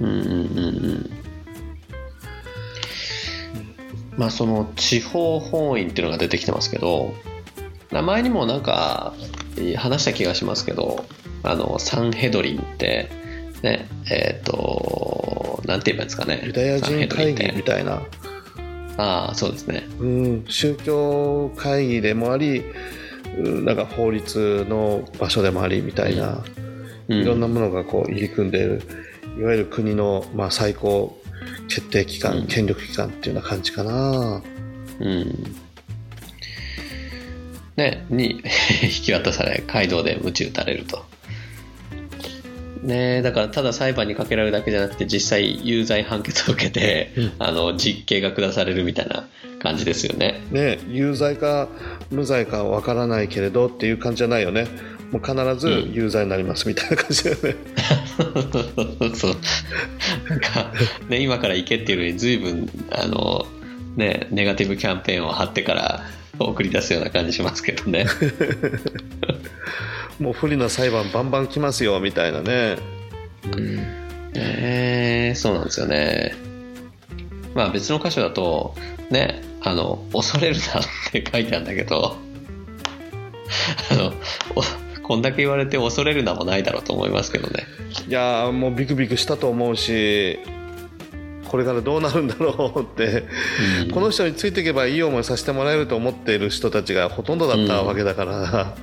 うんうんうんうん。まあその地方法院っていうのが出てきてますけど名前にもなんか話した気がしますけどあのサンヘドリンってねえっ、となんて言えばいいんですかね。ユダヤ人会議みたいな、ああそうですね。うん、宗教会議でもありうんなんか法律の場所でもありみたいな。うん。いろんなものがこう入り組んでいるいわゆる国のまあ最高決定機関、うん。権力機関っていうような感じかな。うんね、に 引き渡され街道で鞭打たれると。ねだからただ裁判にかけられるだけじゃなくて実際有罪判決を受けて、うんあの実刑が下されるみたいな感じですよね。ね有罪か無罪かわからないけれどっていう感じじゃないよね。もう必ず有罪になりますみたいな感じだよね。そうなんか、ね、今から行けっていうのに随分あの、ね、ネガティブキャンペーンを張ってから送り出すような感じしますけどね。もう不利な裁判バンバン来ますよみたいなね。えー、そうなんですよね。まあ別の箇所だと、ね、あの、恐れるなって書いてあるんだけど、あの、おこんだけ言われて恐れるなもないだろうと思いますけどね。いやーもうビクビクしたと思うしこれからどうなるんだろうって、うん。この人についていけばいい思いさせてもらえると思っている人たちがほとんどだったわけだから。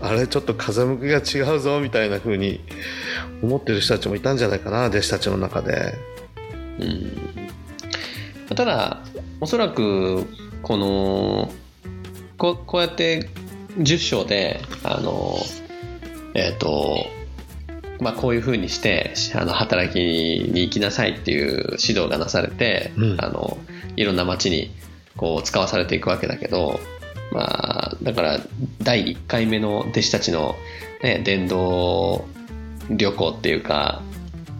あれちょっと風向きが違うぞみたいな風に思ってる人たちもいたんじゃないかな弟子たちの中で。うん。うんただ、おそらく、この、ここうやって10章で、あの、えっ、と、まあ、こういうふうにしてあの働きに行きなさいっていう指導がなされて、うん。あのいろんな町にこう使わされていくわけだけど、まあ、だから第1回目の弟子たちの、ね、伝道旅行っていうか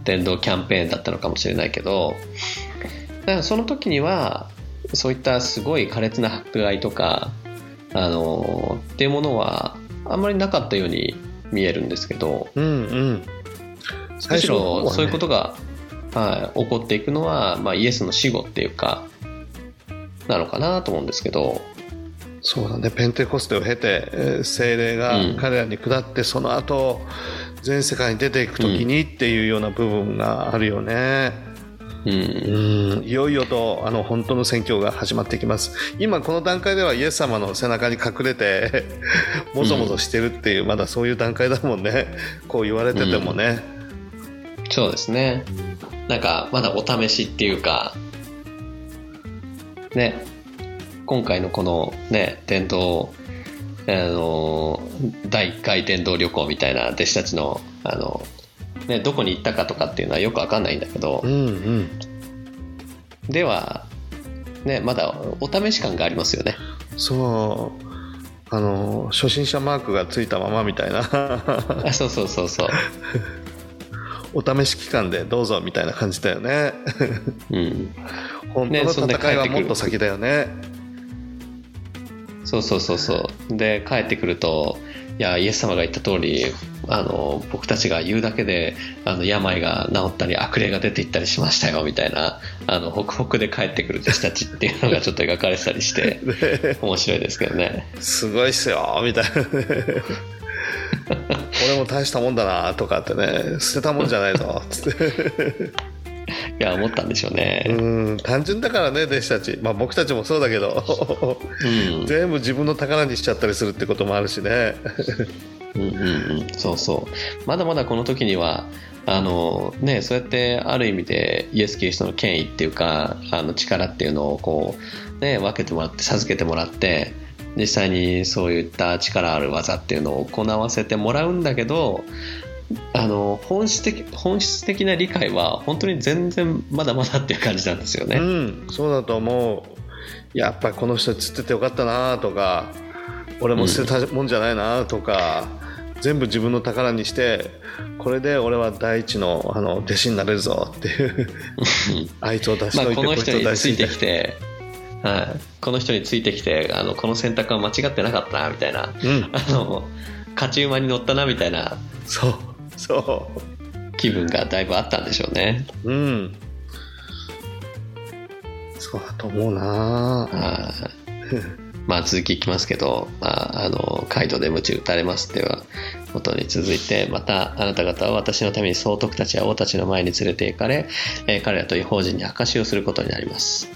伝道キャンペーンだったのかもしれないけどだからその時にはそういったすごい苛烈な迫害とかあのっていうものはあんまりなかったように見えるんですけどうんうん。むしろそういうことが、はい、起こっていくのは、まあ、イエスの死後っていうかなのかなと思うんですけど。そうだね。ペンテコステを経てえー精霊がうん。彼らに下って、その後全世界に出ていく時にっていうような部分があるよね。うん。うん。いよいよとあの本当の宣教が始まってきます。今この段階ではイエス様の背中に隠れて もぞもぞしてるっていう、まだそういう段階だもんね。こう言われててもね、そうですね。なんかまだお試しっていうかね。今回のこのね伝道あの第1回伝道旅行みたいな弟子たちのあの、ね、どこに行ったかとかっていうのはよくわかんないんだけどうんうん。ではねまだお試し感がありますよね。そう。あの初心者マークがついたままみたいな。あそうそうそうそう。お試し期間でどうぞみたいな感じだよね。うん。本当の戦いはもっと先だよね。そうそうそうそう。で帰ってくるといやイエス様が言った通りあの僕たちが言うだけであの病が治ったり悪霊が出ていったりしましたよみたいなあのホクホクで帰ってくる弟子たちっていうのがちょっと描かれてたりしてで 面白いですけどね。すごいっすよみたいな。俺も大したもんだなとかってね。捨てたもんじゃないぞつって。いや思ったんでしょうね。うん単純だからね弟子たち。まあ僕たちもそうだけど。うん。全部自分の宝にしちゃったりするってこともあるしねうんうんうん。そうそう。まだまだこの時にはあのねそうやってある意味でイエス・キリストの権威っていうかあの力っていうのをこうね分けてもらって授けてもらって実際にそういった力ある技っていうのを行わせてもらうんだけどあの本質的本質的な理解は本当に全然まだまだっていう感じなんですよね。うん。そうだと思う。やっぱりこの人釣っててよかったなとか俺も捨てたもんじゃないなとか、全部自分の宝にしてこれで俺は第一のあの弟子になれるぞっていうあいつを出しまあ、といて、この人についてきて、はい、この人についてきてあのこの選択は間違ってなかったなみたいなうん。あの勝ち馬に乗ったなみたいなそうそ気分がだいぶあったんでしょうね。ううん。そうだと思うなはいまあ続きいきますけど、まあ、あのカイドで鞭打たれますではことに続いてまたあなた方は私のために総督たちや王たちの前に連れて行かれ、えー彼らと違法人に証しをすることになります。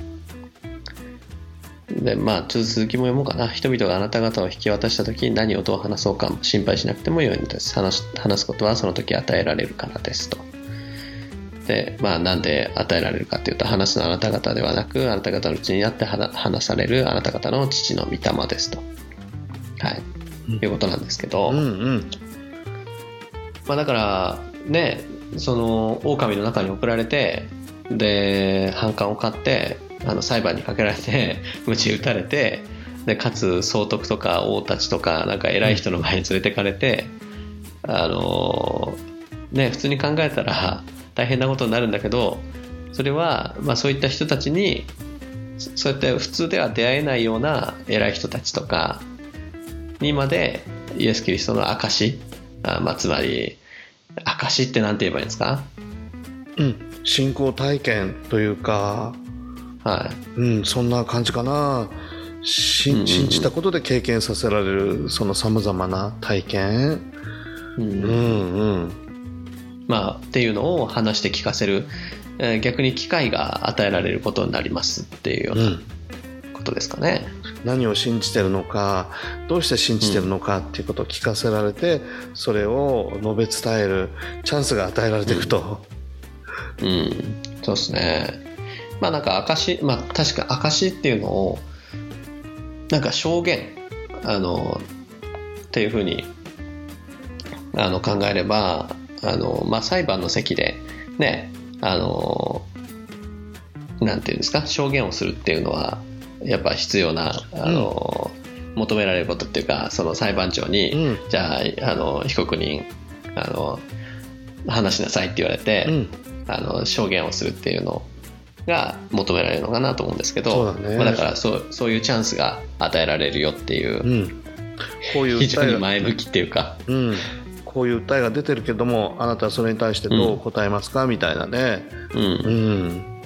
でまあちょっと続きも読もうかな。人々があなた方を引き渡した時に何をどう話そうか心配しなくてもよいのです。話話すことはその時与えられるからですと。で、まあ、なんで与えられるかというと話すのはあなた方ではなくあなた方のうちにあって話話されるあなた方の父の御霊ですと、はい。うん。いうことなんですけど、うんうん。まあ、だからねその狼の中に送られてで反感を買ってあの裁判にかけられて 鞭打たれてでかつ総督とか王たちとかなんか偉い人の前に連れてかれて、あのね普通に考えたら大変なことになるんだけどそれは、まあ、そういった人たちにそそうやって普通では出会えないような偉い人たちとかにまでイエス・キリストの証あまあ、つまり証って何て言えばいいんですか、うん。信仰体験というかはい、うん、そんな感じかな。信じたことで経験させられるそのさまざまな体験、うん。うんうん、まあ、っていうのを話して聞かせる、えー逆に機会が与えられることになりますっていうようう、なんことですかね。何を信じてるのかどうして信じてるのかっていうことを聞かせられて、それを述べ伝えるチャンスが与えられていくと、うん、そうですね。まあなんか証、まあ確か証っていうのを、なんか証言、あの、っていうふうに、あの考えれば、あの、まあ裁判の席で、ね、あの、なんていうんですか、証言をするっていうのは、やっぱ必要な、あの、求められることっていうか、その裁判長に、うん。じゃあ、あの、被告人、あの、話しなさいって言われて、うん。あの証言をするっていうのが求められるのかなと思うんですけどそうだね。まあ、だからそうそういうチャンスが与えられるよっていう、うん、こういう非常に前向きっていうか、うん、こういう訴えが出てるけどもあなたはそれに対してどう答えますか、みたいなね、うん。うん。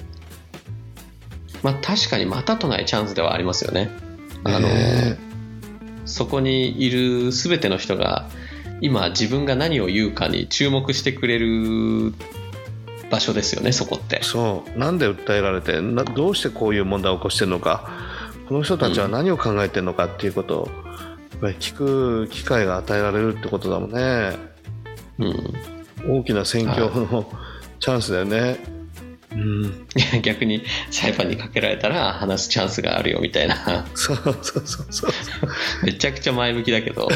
まあ、確かにまたとないチャンスではありますよね。あのねそこにいる全ての人が今自分が何を言うかに注目してくれる場所ですよねそこって。そう。なんで訴えられてなどうしてこういう問題を起こしてるのか。この人たちは何を考えてるのかっていうことをやっぱり聞く機会が与えられるってことだもんね。うん、大きな選挙のチャンスだよね、うん、逆に裁判にかけられたら話すチャンスがあるよみたいな。そうそうそうそうめちゃくちゃ前向きだけど、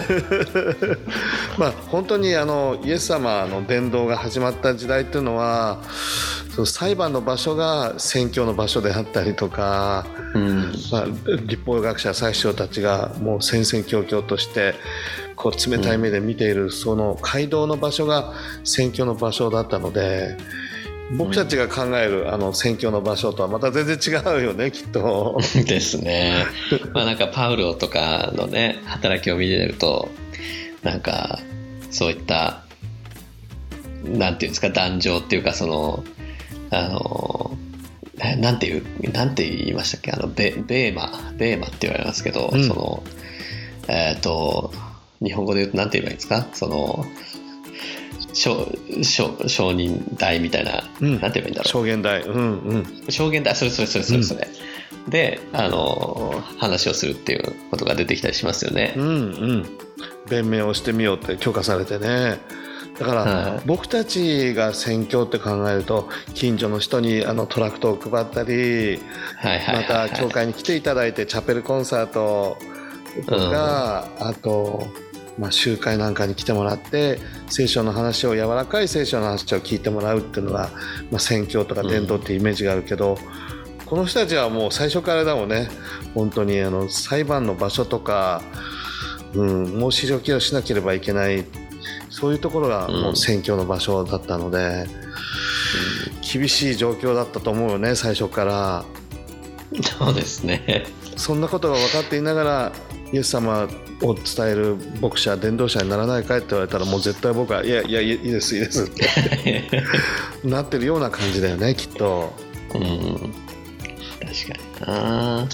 まあ本当にあのイエス様の伝道が始まった時代っていうのはその裁判の場所が宣教の場所であったりとか、うん。まあ、立法学者最初たちがもう戦々恐々としてこう冷たい目で見ているその街道の場所が宣教の場所だったので僕たちが考えるあの宣教の場所とはまた全然違うよねきっと。ですね。まあなんかパウロとかのね働きを見てるとなんかそういったなんていうんですか壇上っていうかそのあのえなんていうなんて言いましたっけあのベベーマベーマって言われますけど、うんそのえっ、と日本語で言うとなんて言えばいいんですか？その証証証人台みたいな、うん。なんて言えばいいんだろう。証言台うんうん。証言だそれそれそれそれそれ、であの話をするっていうことが出てきたりしますよね。う、んうん。弁明をしてみようって許可されてね。だから、はい。僕たちが宣教って考えると近所の人にあのトラクトを配ったりまた教会に来ていただいてチャペルコンサートとか、あと、まあ、集会なんかに来てもらって聖書の話を柔らかい聖書の話を聞いてもらうっていうのが、まあ、宣教とか伝道っていうイメージがあるけど、この人たちはもう最初からだもんね。本当にあの裁判の場所とか、うん、申し置きをしなければいけないそういうところがもう宣教の場所だったので、厳しい状況だったと思うよね最初から。そうですね。そんなことが分かっていながらイエス様を伝える牧者伝道者にならないかいって言われたらもう絶対僕はいやいやいいですいいですって。なってるような感じだよねきっと。うん。確かにな。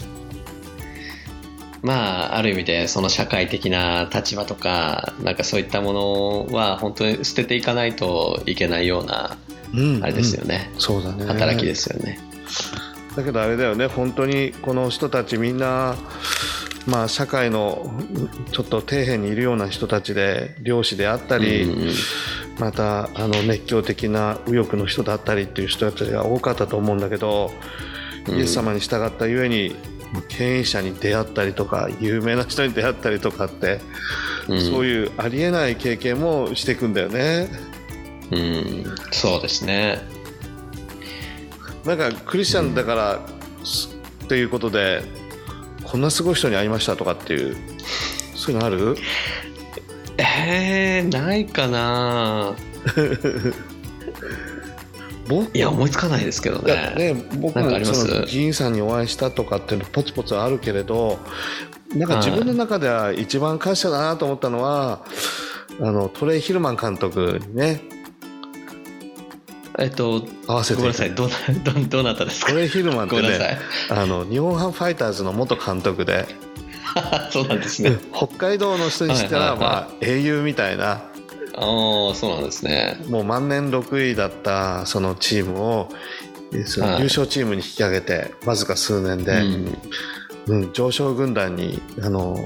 まあある意味でその社会的な立場とかなんかそういったものは本当に捨てていかないといけないようなうんあれですよね、うんそうだね。働きですよね。だけどあれだよね本当にこの人たちみんなまあ社会のちょっと底辺にいるような人たちで漁師であったり、うんまたあの熱狂的な右翼の人だったりっていう人たちが多かったと思うんだけど、うん。イエス様に従ったゆえに経営者に出会ったりとか有名な人に出会ったりとかって、うん。そういうありえない経験もしていくんだよね。うん。そうですね。なんかクリスチャンだから、すっていうことでこんなすごい人に会いましたとかっていうそういうのある？えー、ないかな。僕？いや思いつかないですけどね。ね、僕もその議員さんにお会いしたとかっていうのポツポツあるけれどなんか自分の中では一番感謝だなと思ったのはあのトレイ・ヒルマン監督にねえっと合わせて。ごめんなさい。ど どどうなったですか？トレイ・ヒルマンってねい。あの日本ハムファイターズの元監督で。そうなんですね。北海道の人にしたら、はいはいはい。まあ、英雄みたいな。ああそうなんですね。もう万年6位だったそのチームをえそのはい。優勝チームに引き上げてわずか数年で、うん。うん、上昇軍団にあの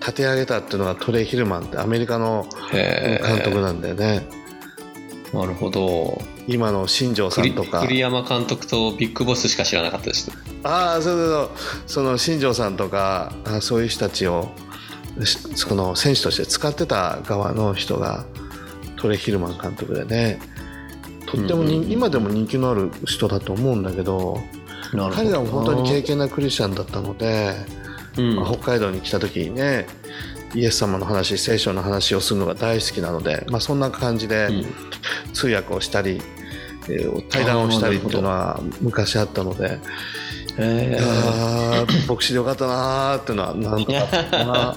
立て上げたっていうのがトレイ・ヒルマンってアメリカのへ監督なんだよね、えなるほど今の新庄さん栗とか。栗山監督とビッグボスしか知らなかったです。ああそうそうそう。その新庄さんとかあそういう人たちをしその選手として使ってた側の人がトレイ・ヒルマン監督でね。とってもに、うん今でも人気のある人だと思うんだけど彼らも本当に経験なクリスチャンだったので、うん。まあ北海道に来た時にねイエス様の話聖書の話をするのが大好きなので、まあ、そんな感じでうん。通訳をしたり、えー対談をしたりっていうのは昔あったので。えー牧師でよかったなーっていうのはなんとか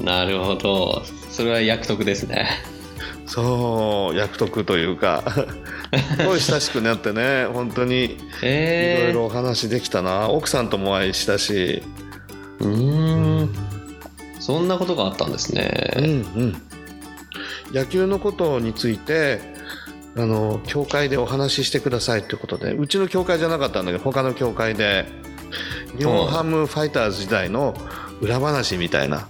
な るほど。それは役得ですね。そう役得というか。すごい親しくなってね本当にいろえー、いろお話できたな。奥さんともお会いしたし、うーん。そんなことがあったんですうんね、うん、野球のことについてあの教会でお話ししてくださいということでうちの教会じゃなかったんだけど他の教会で日本ハムファイターズ時代の裏話みたいな。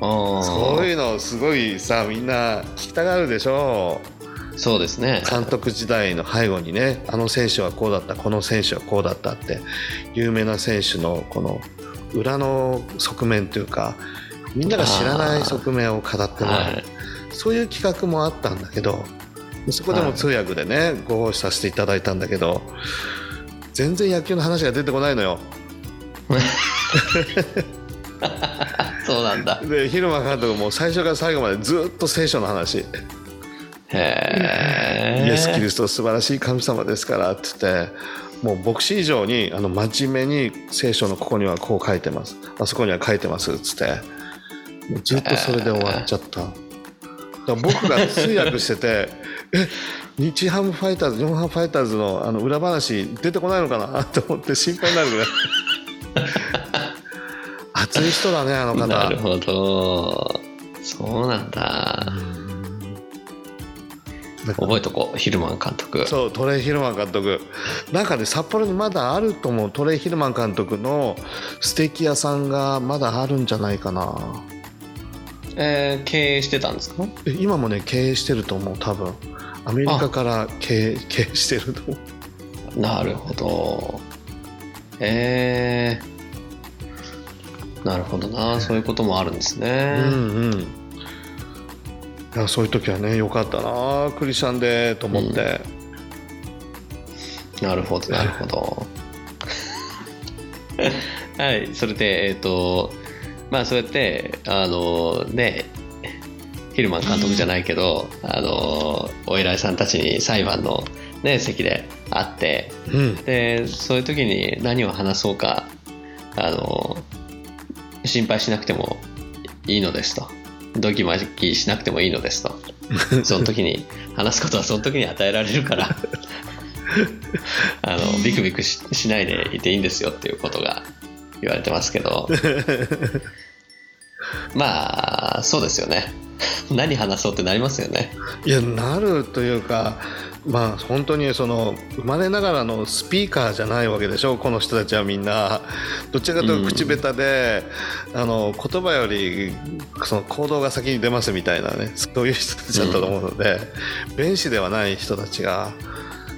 そういうのすごいさみんな聞きたがるでしょそうですね。監督時代の背後にねあの選手はこうだったこの選手はこうだったって有名な選手のこの裏の側面というかみんなが知らない側面を語ってもらう、はい。そういう企画もあったんだけどそこでも通訳でね、ご奉仕させていただいたんだけど全然野球の話が出てこないのよ。そうなんだ。で蛭間監督も最初から最後までずっと聖書の話。へえイエス・キリスト素晴らしい神様ですからって言ってもう牧師以上にあの真面目に聖書のここにはこう書いてます。あそこには書いてますっつってずっとそれで終わっちゃった、僕が通訳しててえ日ハムファイターズ日本ハムファイターズのあの裏話出てこないのかな？と思って心配になるぐらい。熱い人だねあの方。なるほど。そうなんだ。だから覚えとこうヒルマン監督。そうトレイ・ヒルマン監督。なんかね札幌にまだあると思うトレイ・ヒルマン監督のステーキ屋さんがまだあるんじゃないかな。えー経営してたんですか？え今もね経営してると思う多分アメリカから経営経営してるとなるほど。え。ー、なるほどな。そういうこともあるんですうんね、うん。いやそういう時はねよかったなクリスチャンでと思って、なるほどなるほど。はいそれでえっ、とまあそうやってあのねヒルマン監督じゃないけどあのお偉いさんたちに裁判の、ね、席で会ってうん。でそういう時に何を話そうかあの心配しなくてもいいのですと。ドキマキしなくてもいいのですと。その時に話すことはその時に与えられるから。あのビクビクししないでいていいんですよっていうことが言われてますけど。まあそうですよね 何話そうってなりますよね。いやなるというかまあ本当にその生まれながらのスピーカーじゃないわけでしょこの人たちはみんな。どちらかというと口下手で、あの言葉よりその行動が先に出ますみたいなねそういう人たちだったと思うので、弁士ではない人たちが、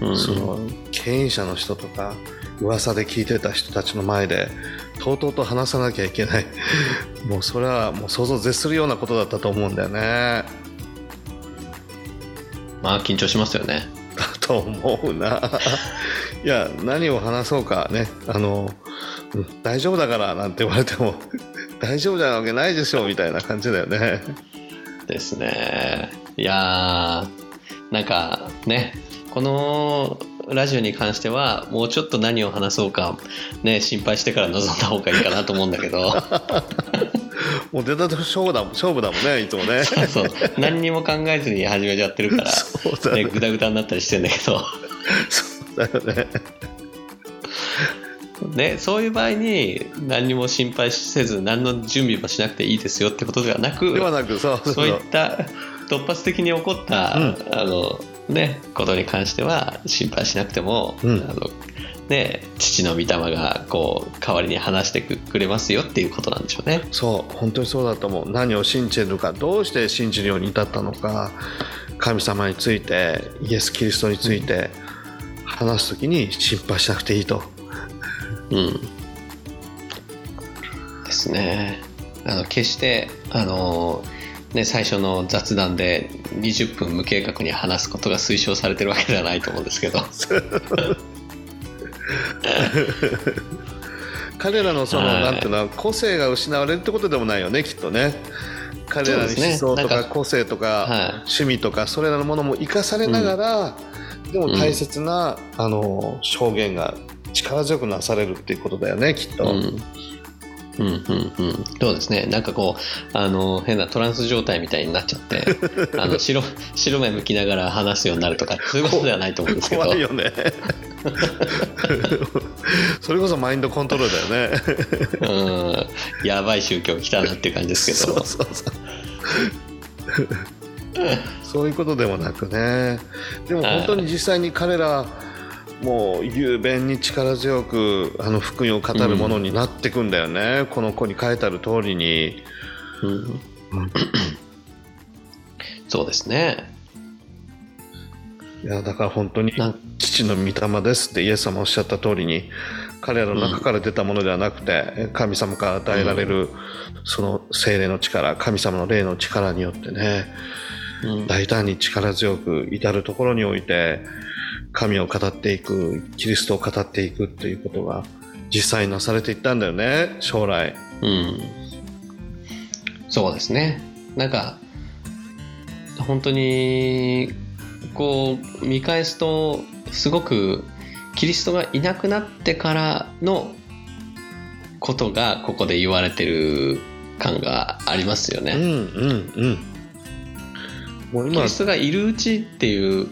うん。その経営者の人とか噂で聞いてた人たちの前でとうとうと話さなきゃいけない。もうそれはもう想像を絶するようなことだったと思うんだよね。まあ緊張しますよね。だと思うな。いや何を話そうかね。あの、うん大丈夫だからなんて言われても 大丈夫じゃなわけないでしょみたいな感じだよね。ですね。いやーなんかねこのラジオに関してはもうちょっと何を話そうかね心配してから臨んだ方がいいかなと思うんだけど。もう出たと勝負だもん勝負だもんねいつもね。そう何にも考えずに始めちゃってるからそうだね。ねグダグダになったりしてんだけど。そうだよね。ね、そういう場合に何にも心配せず何の準備もしなくていいですよってことではなくではなくそうそう。そういった突発的に起こった、うん。あのね、ことに関しては心配しなくても、うんあのね、父の御霊がこう代わりに話してくれますよっていうことなんでしょうね。そう本当にそうだと思う何を信じてるかどうして信じるように至ったのか神様についてイエス・キリストについて話す時に心配しなくていいとうん、ですね。あの決してあの、ね、最初の雑談で20分無計画に話すことが推奨されてるわけではないと思うんですけど。彼らのその、はい。なんていうの個性が失われるってことでもないよねきっとね。彼らにそうですね。思想とかか個性とかはい。趣味とかそれらのものも生かされながら、でも大切な、あの証言が力強くなされるっていうことだよねきっと、うんうんうんうん、そうですね。なんかこうあの変なトランス状態みたいになっちゃって あの白白目向きながら話すようになるとか そういうことではないと思うんですけど。怖いよね。それこそマインドコントロールだよね。うん。やばい宗教来たなっていう感じですけど。そうそうそう。そういうことでもなくね。でも本当に実際に彼らもう雄弁に力強くあの福音を語るものになっていくんだよね、この子に書いてある通りに、うん。そうですね。いやだから本当に父の御霊ですってイエス様おっしゃった通りに彼らの中から出たものではなくて、神様から与えられるその精霊の力神様の霊の力によってねうん。大胆に力強く至るところにおいて神を語っていくキリストを語っていくっていうことが実際になされていったんだよね将来。うん、そうですね。なんか本当にこう見返すとすごくキリストがいなくなってからのことがここで言われてる感がありますよね。うんうんうん。もう今キリストがいるうちっていう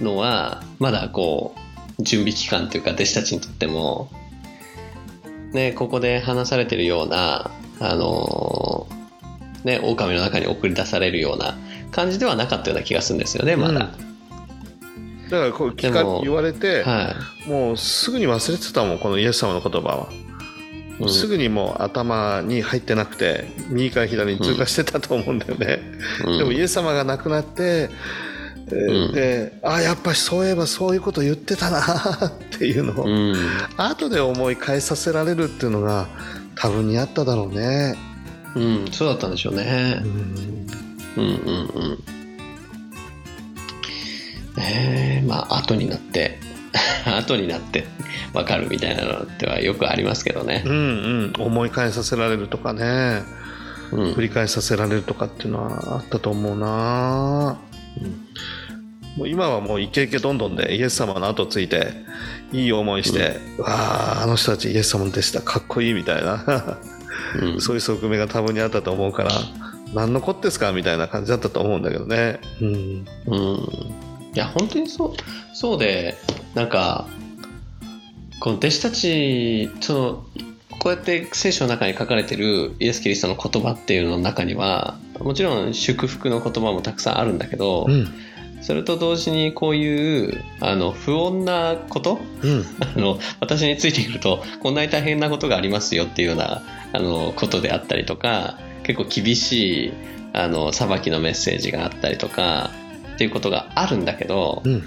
のはまだこう準備期間というか弟子たちにとってもねここで話されてるようなあのね狼の中に送り出されるような感じではなかったような気がするんですよねまだ、だからこう聞か言われて、はもうすぐに忘れてたもんこのイエス様の言葉は、い、うん。すぐにもう頭に入ってなくて右から左に通過してたと思うんだよね、うん。でもイエス様が亡くなって、えーうん。であやっぱりそういえばそういうこと言ってたな っていうのを、うん。後で思い返させられるっていうのが多分にあっただろうね、うん、そうだったんでしょうね。う。ん。うんうんうん。えー、まあ後になって 後になって分かるみたいなのってはよくありますけどね。う。んうん。思い返させられるとかね。うん。繰り返させられるとかっていうのはあったと思うな、もう今はもうイケイケどんどんでイエス様の後ついていい思いして、わああの人たちイエス様でした。かっこいいみたいな。うん。そういう側面が多分にあったと思うから何のこってすかみたいな感じだったと思うんだけどね。うん。うん、いや本当にそうそうでなんかこの弟子たちそのこうやって聖書の中に書かれてるイエス・キリストの言葉っていうのの中にはもちろん祝福の言葉もたくさんあるんだけど、うん。それと同時にこういうあの不穏なことうん。あの私についてくるとこんなに大変なことがありますよっていうようなあのことであったりとか結構厳しいあの裁きのメッセージがあったりとかっていうことがあるんだけど、うん。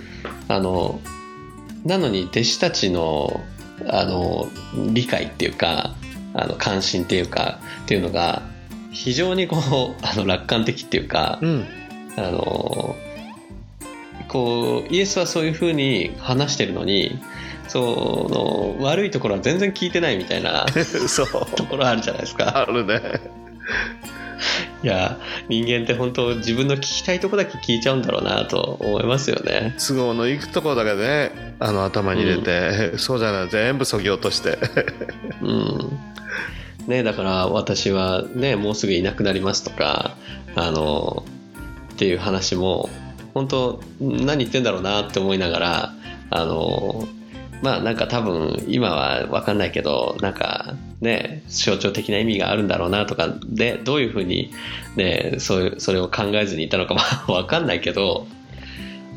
あのなのに弟子たちのあの理解っていうかあの関心っていうかっていうのが非常にこうあの楽観的っていうか、うん。あのこうイエスはそういうふうに話してるのにその悪いところは全然聞いてないみたいな そう。ところあるじゃないですか。あるね。いや人間って本当自分の聞きたいとこだけ聞いちゃうんだろうなと思いますよね。都合のいくところだけねあの頭に入れて、そうじゃない全部そぎ落として。うんね、だから私は、ね、もうすぐいなくなりますとかあのっていう話も本当何言ってんだろうなって思いながらあのまあなんか多分今は分かんないけどなんかね象徴的な意味があるんだろうなとかでどういうふうに、ね、そういうそれを考えずにいたのか分 かんないけど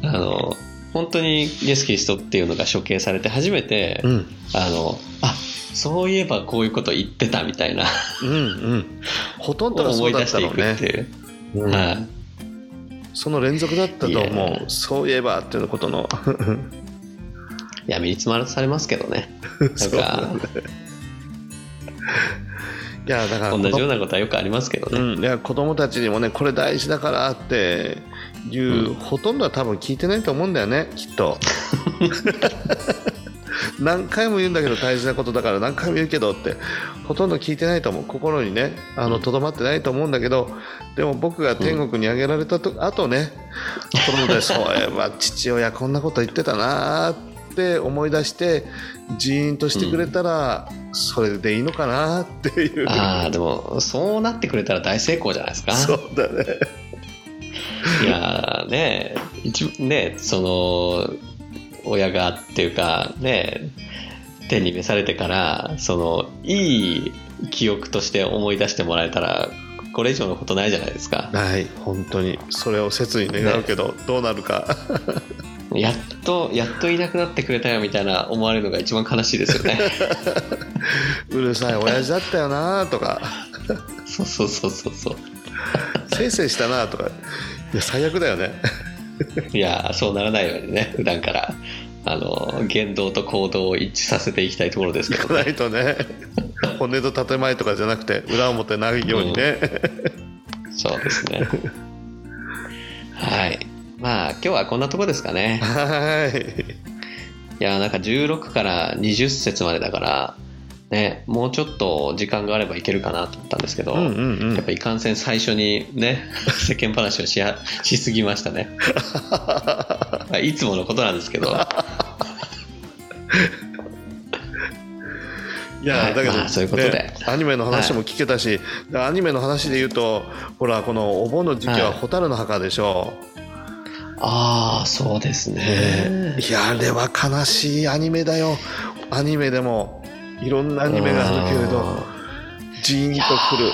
あの本当にイエス・キリストっていうのが処刑されて初めて、うん。あのあそういえばこういうこと言ってたみたいな。うんうん。ほとんどがそ思いうだっ出していくったろうねていう、うん。はい。その連続だったと思う。そういえばっていうことの。いや身につまされますけどね。なんか。いやだから同じようなことはよくありますけどね、うん、いや子供たちにもねこれ大事だからっていう、うん。ほとんどは多分聞いてないと思うんだよねきっと 何回も言うんだけど大事なことだから何回も言うけどってほとんど聞いてないと思う。心にねあのとどまってないと思うんだけどでも僕が天国に上げられたと、あとね子供でそういえば父親こんなこと言ってたなって思い出してジーンとしてくれたら、それでいいのかなっていう。ああでもそうなってくれたら大成功じゃないですか。そうだね。いやーね一ねその親がっていうかね天に召されてからそのいい記憶として思い出してもらえたらこれ以上のことないじゃないですか。ない本当に。それを切に願うけど、どうなるか。やっとやっといなくなってくれたよみたいな思われるのが一番悲しいですよね。うるさい親父だったよなとか。そうそうそうそうそう。せいせいしたなとか。いや最悪だよね。いやそうならないようにね普段からあの言動と行動を一致させていきたいところですけど、行かないとね。骨と建前とかじゃなくて裏表ないようにね、そうですね。はい。まあ今日はこんなとこですかね。はい。いやなんか16から20節までだからねもうちょっと時間があればいけるかなと思ったんですけど、うんうんうん。やっぱいかんせん最初にね 世間話をしや しすぎましたね。まあいつものことなんですけど。いや、はいだけど、まあそういうことで。ねアニメの話も聞けたし、アニメの話で言うとほらこのお盆の時期ははい。蛍の墓でしょ、ああそうですね。いやあれは悲しいアニメだよ。アニメでもいろんなアニメがあるけれどジーンとくる。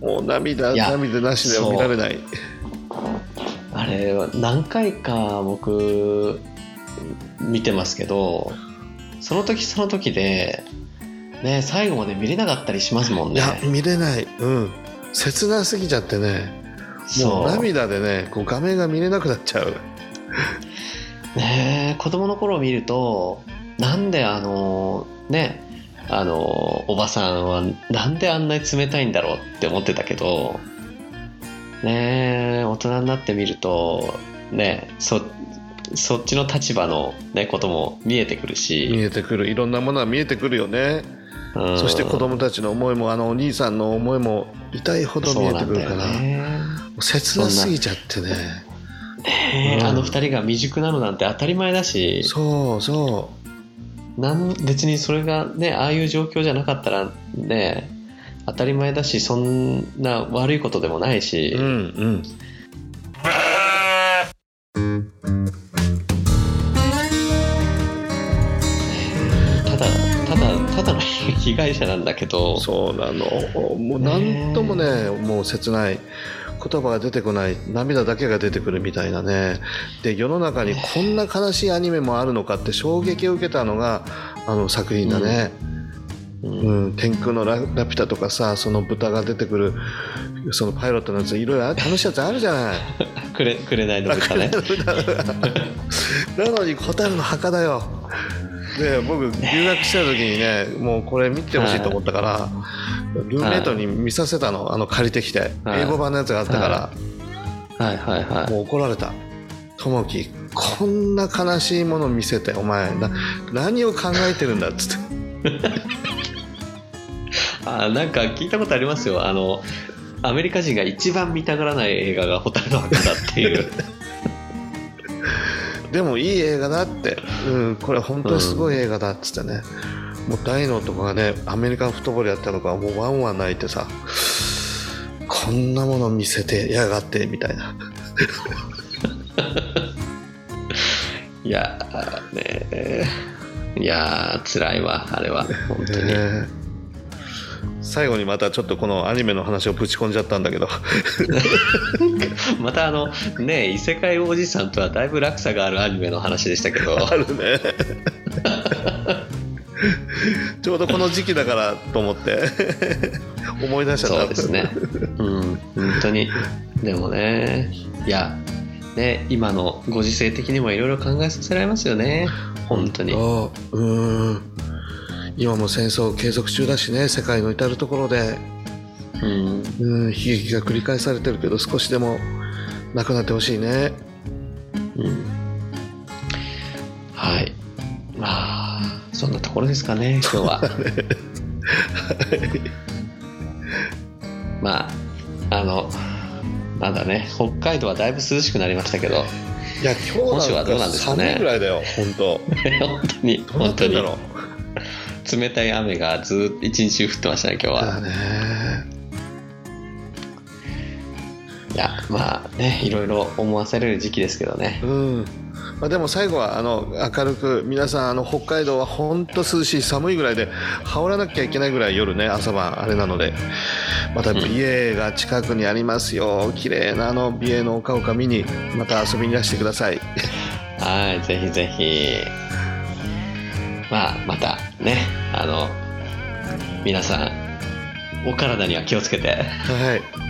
もう涙涙なしでは見られない。あれは何回か僕見てますけどその時その時でね最後まで見れなかったりしますもんね。いや見れない。うん。切なすぎちゃってね。もう涙でねこう画面が見れなくなっちゃう。ねえ子供の頃見るとなんであのねあのおばさんはなんであんなに冷たいんだろうって思ってたけどねえ大人になってみるとねそそっちの立場の、ね、ことも見えてくる見し、えてくる。いろんなものが見えてくるよね。うん。そして子供たちの思いもあのお兄さんの思いも痛いほど見えてくるから、ね。切なすぎちゃってね。ねえうん。あの二人が未熟なのなんて当たり前だし。そうそなん別にそれがねああいう状況じゃなかったらね当たり前だしそんな悪いことでもないし、ううんうん。ただただただの被害者なんだけど。そうなの。もう何ともねもう切ない言葉が出てこない涙だけが出てくるみたいなね。で世の中にこんな悲しいアニメもあるのかって衝撃を受けたのがあの作品だね、ううん。ん天空のララピュタとかさその豚が出てくるそのパイロットのやついろいろ楽しいやつあるじゃない。くれくれないの豚ね。なのに蛍の墓だよ。で僕留学してた時にねもうこれ見てほしいと思ったから、ルームメイトに見させたのあの借りてきて、はい。英語版のやつがあったから、はい。はいはいもう怒られた「ともきこんな悲しいもの見せてお前な何を考えてるんだ」っつって。あなんか聞いたことありますよ。あのアメリカ人が一番見たがらない映画が「蛍の墓」だっていう。でもいい映画だって、うん、これ本当にすごい映画だっつってね、もう大のとかがねアメリカンフットボールやったのかもうワンワン泣いてさこんなもの見せてやがってみたいな。いやーねいやー辛いわあれは。本当に、ね最後にまたちょっとこのアニメの話をぶち込んじゃったんだけど。またあのね異世界おじさんとはだいぶ落差があるアニメの話でしたけど。あるね ちょうどこの時期だからと思って。思い出しちゃった。そうですね。うん。本当に。でもね。いや。ね今のご時世的にもいろいろ考えさせられますよね。本当に。そううん。今も戦争継続中だしね。世界の至る所で。うん。うん。悲劇が繰り返されてるけど少しでもなくなってほしいね。うん。はい。まあそんなところですかね 今日は。まああのなんだね北海道はだいぶ涼しくなりましたけどいや今日なんかどうなんですかね。寒いぐらいだよ本当。本当に本当に。冷たい雨がずっと一日中降ってましたね今日は。いやまあねいろいろ思わせれる時期ですけどね。うんまあ、でも最後はあの明るく皆さんあの北海道は本当涼しい寒いぐらいで羽織らなきゃいけないぐらい夜ね朝晩あれなのでまた美瑛が近くにありますよ。綺麗なあの美瑛の丘々見にまた遊びにいらしてください。はいぜひぜひ。まあまたねあの皆さんお体には気をつけて。はい。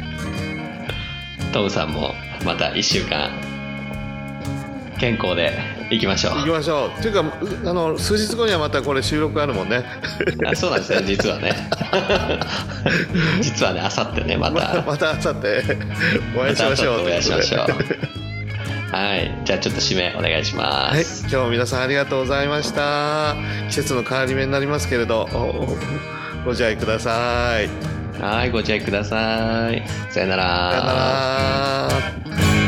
トムさんもまた1週間健康でいきましょう。行きましょう。というかうあの数日後にはまたこれ収録あるもんね。あそうなんですね。実はね。実はねあさってねままた。たまたあさってお会いしましょう。お会いしましょう。はい。じゃあちょっと締めお願いしまはい、す、今日も皆さんありがとうございました。季節の変わり目になりますけれどおご自愛ください。はい、ご自愛ください。さよなら。さよなら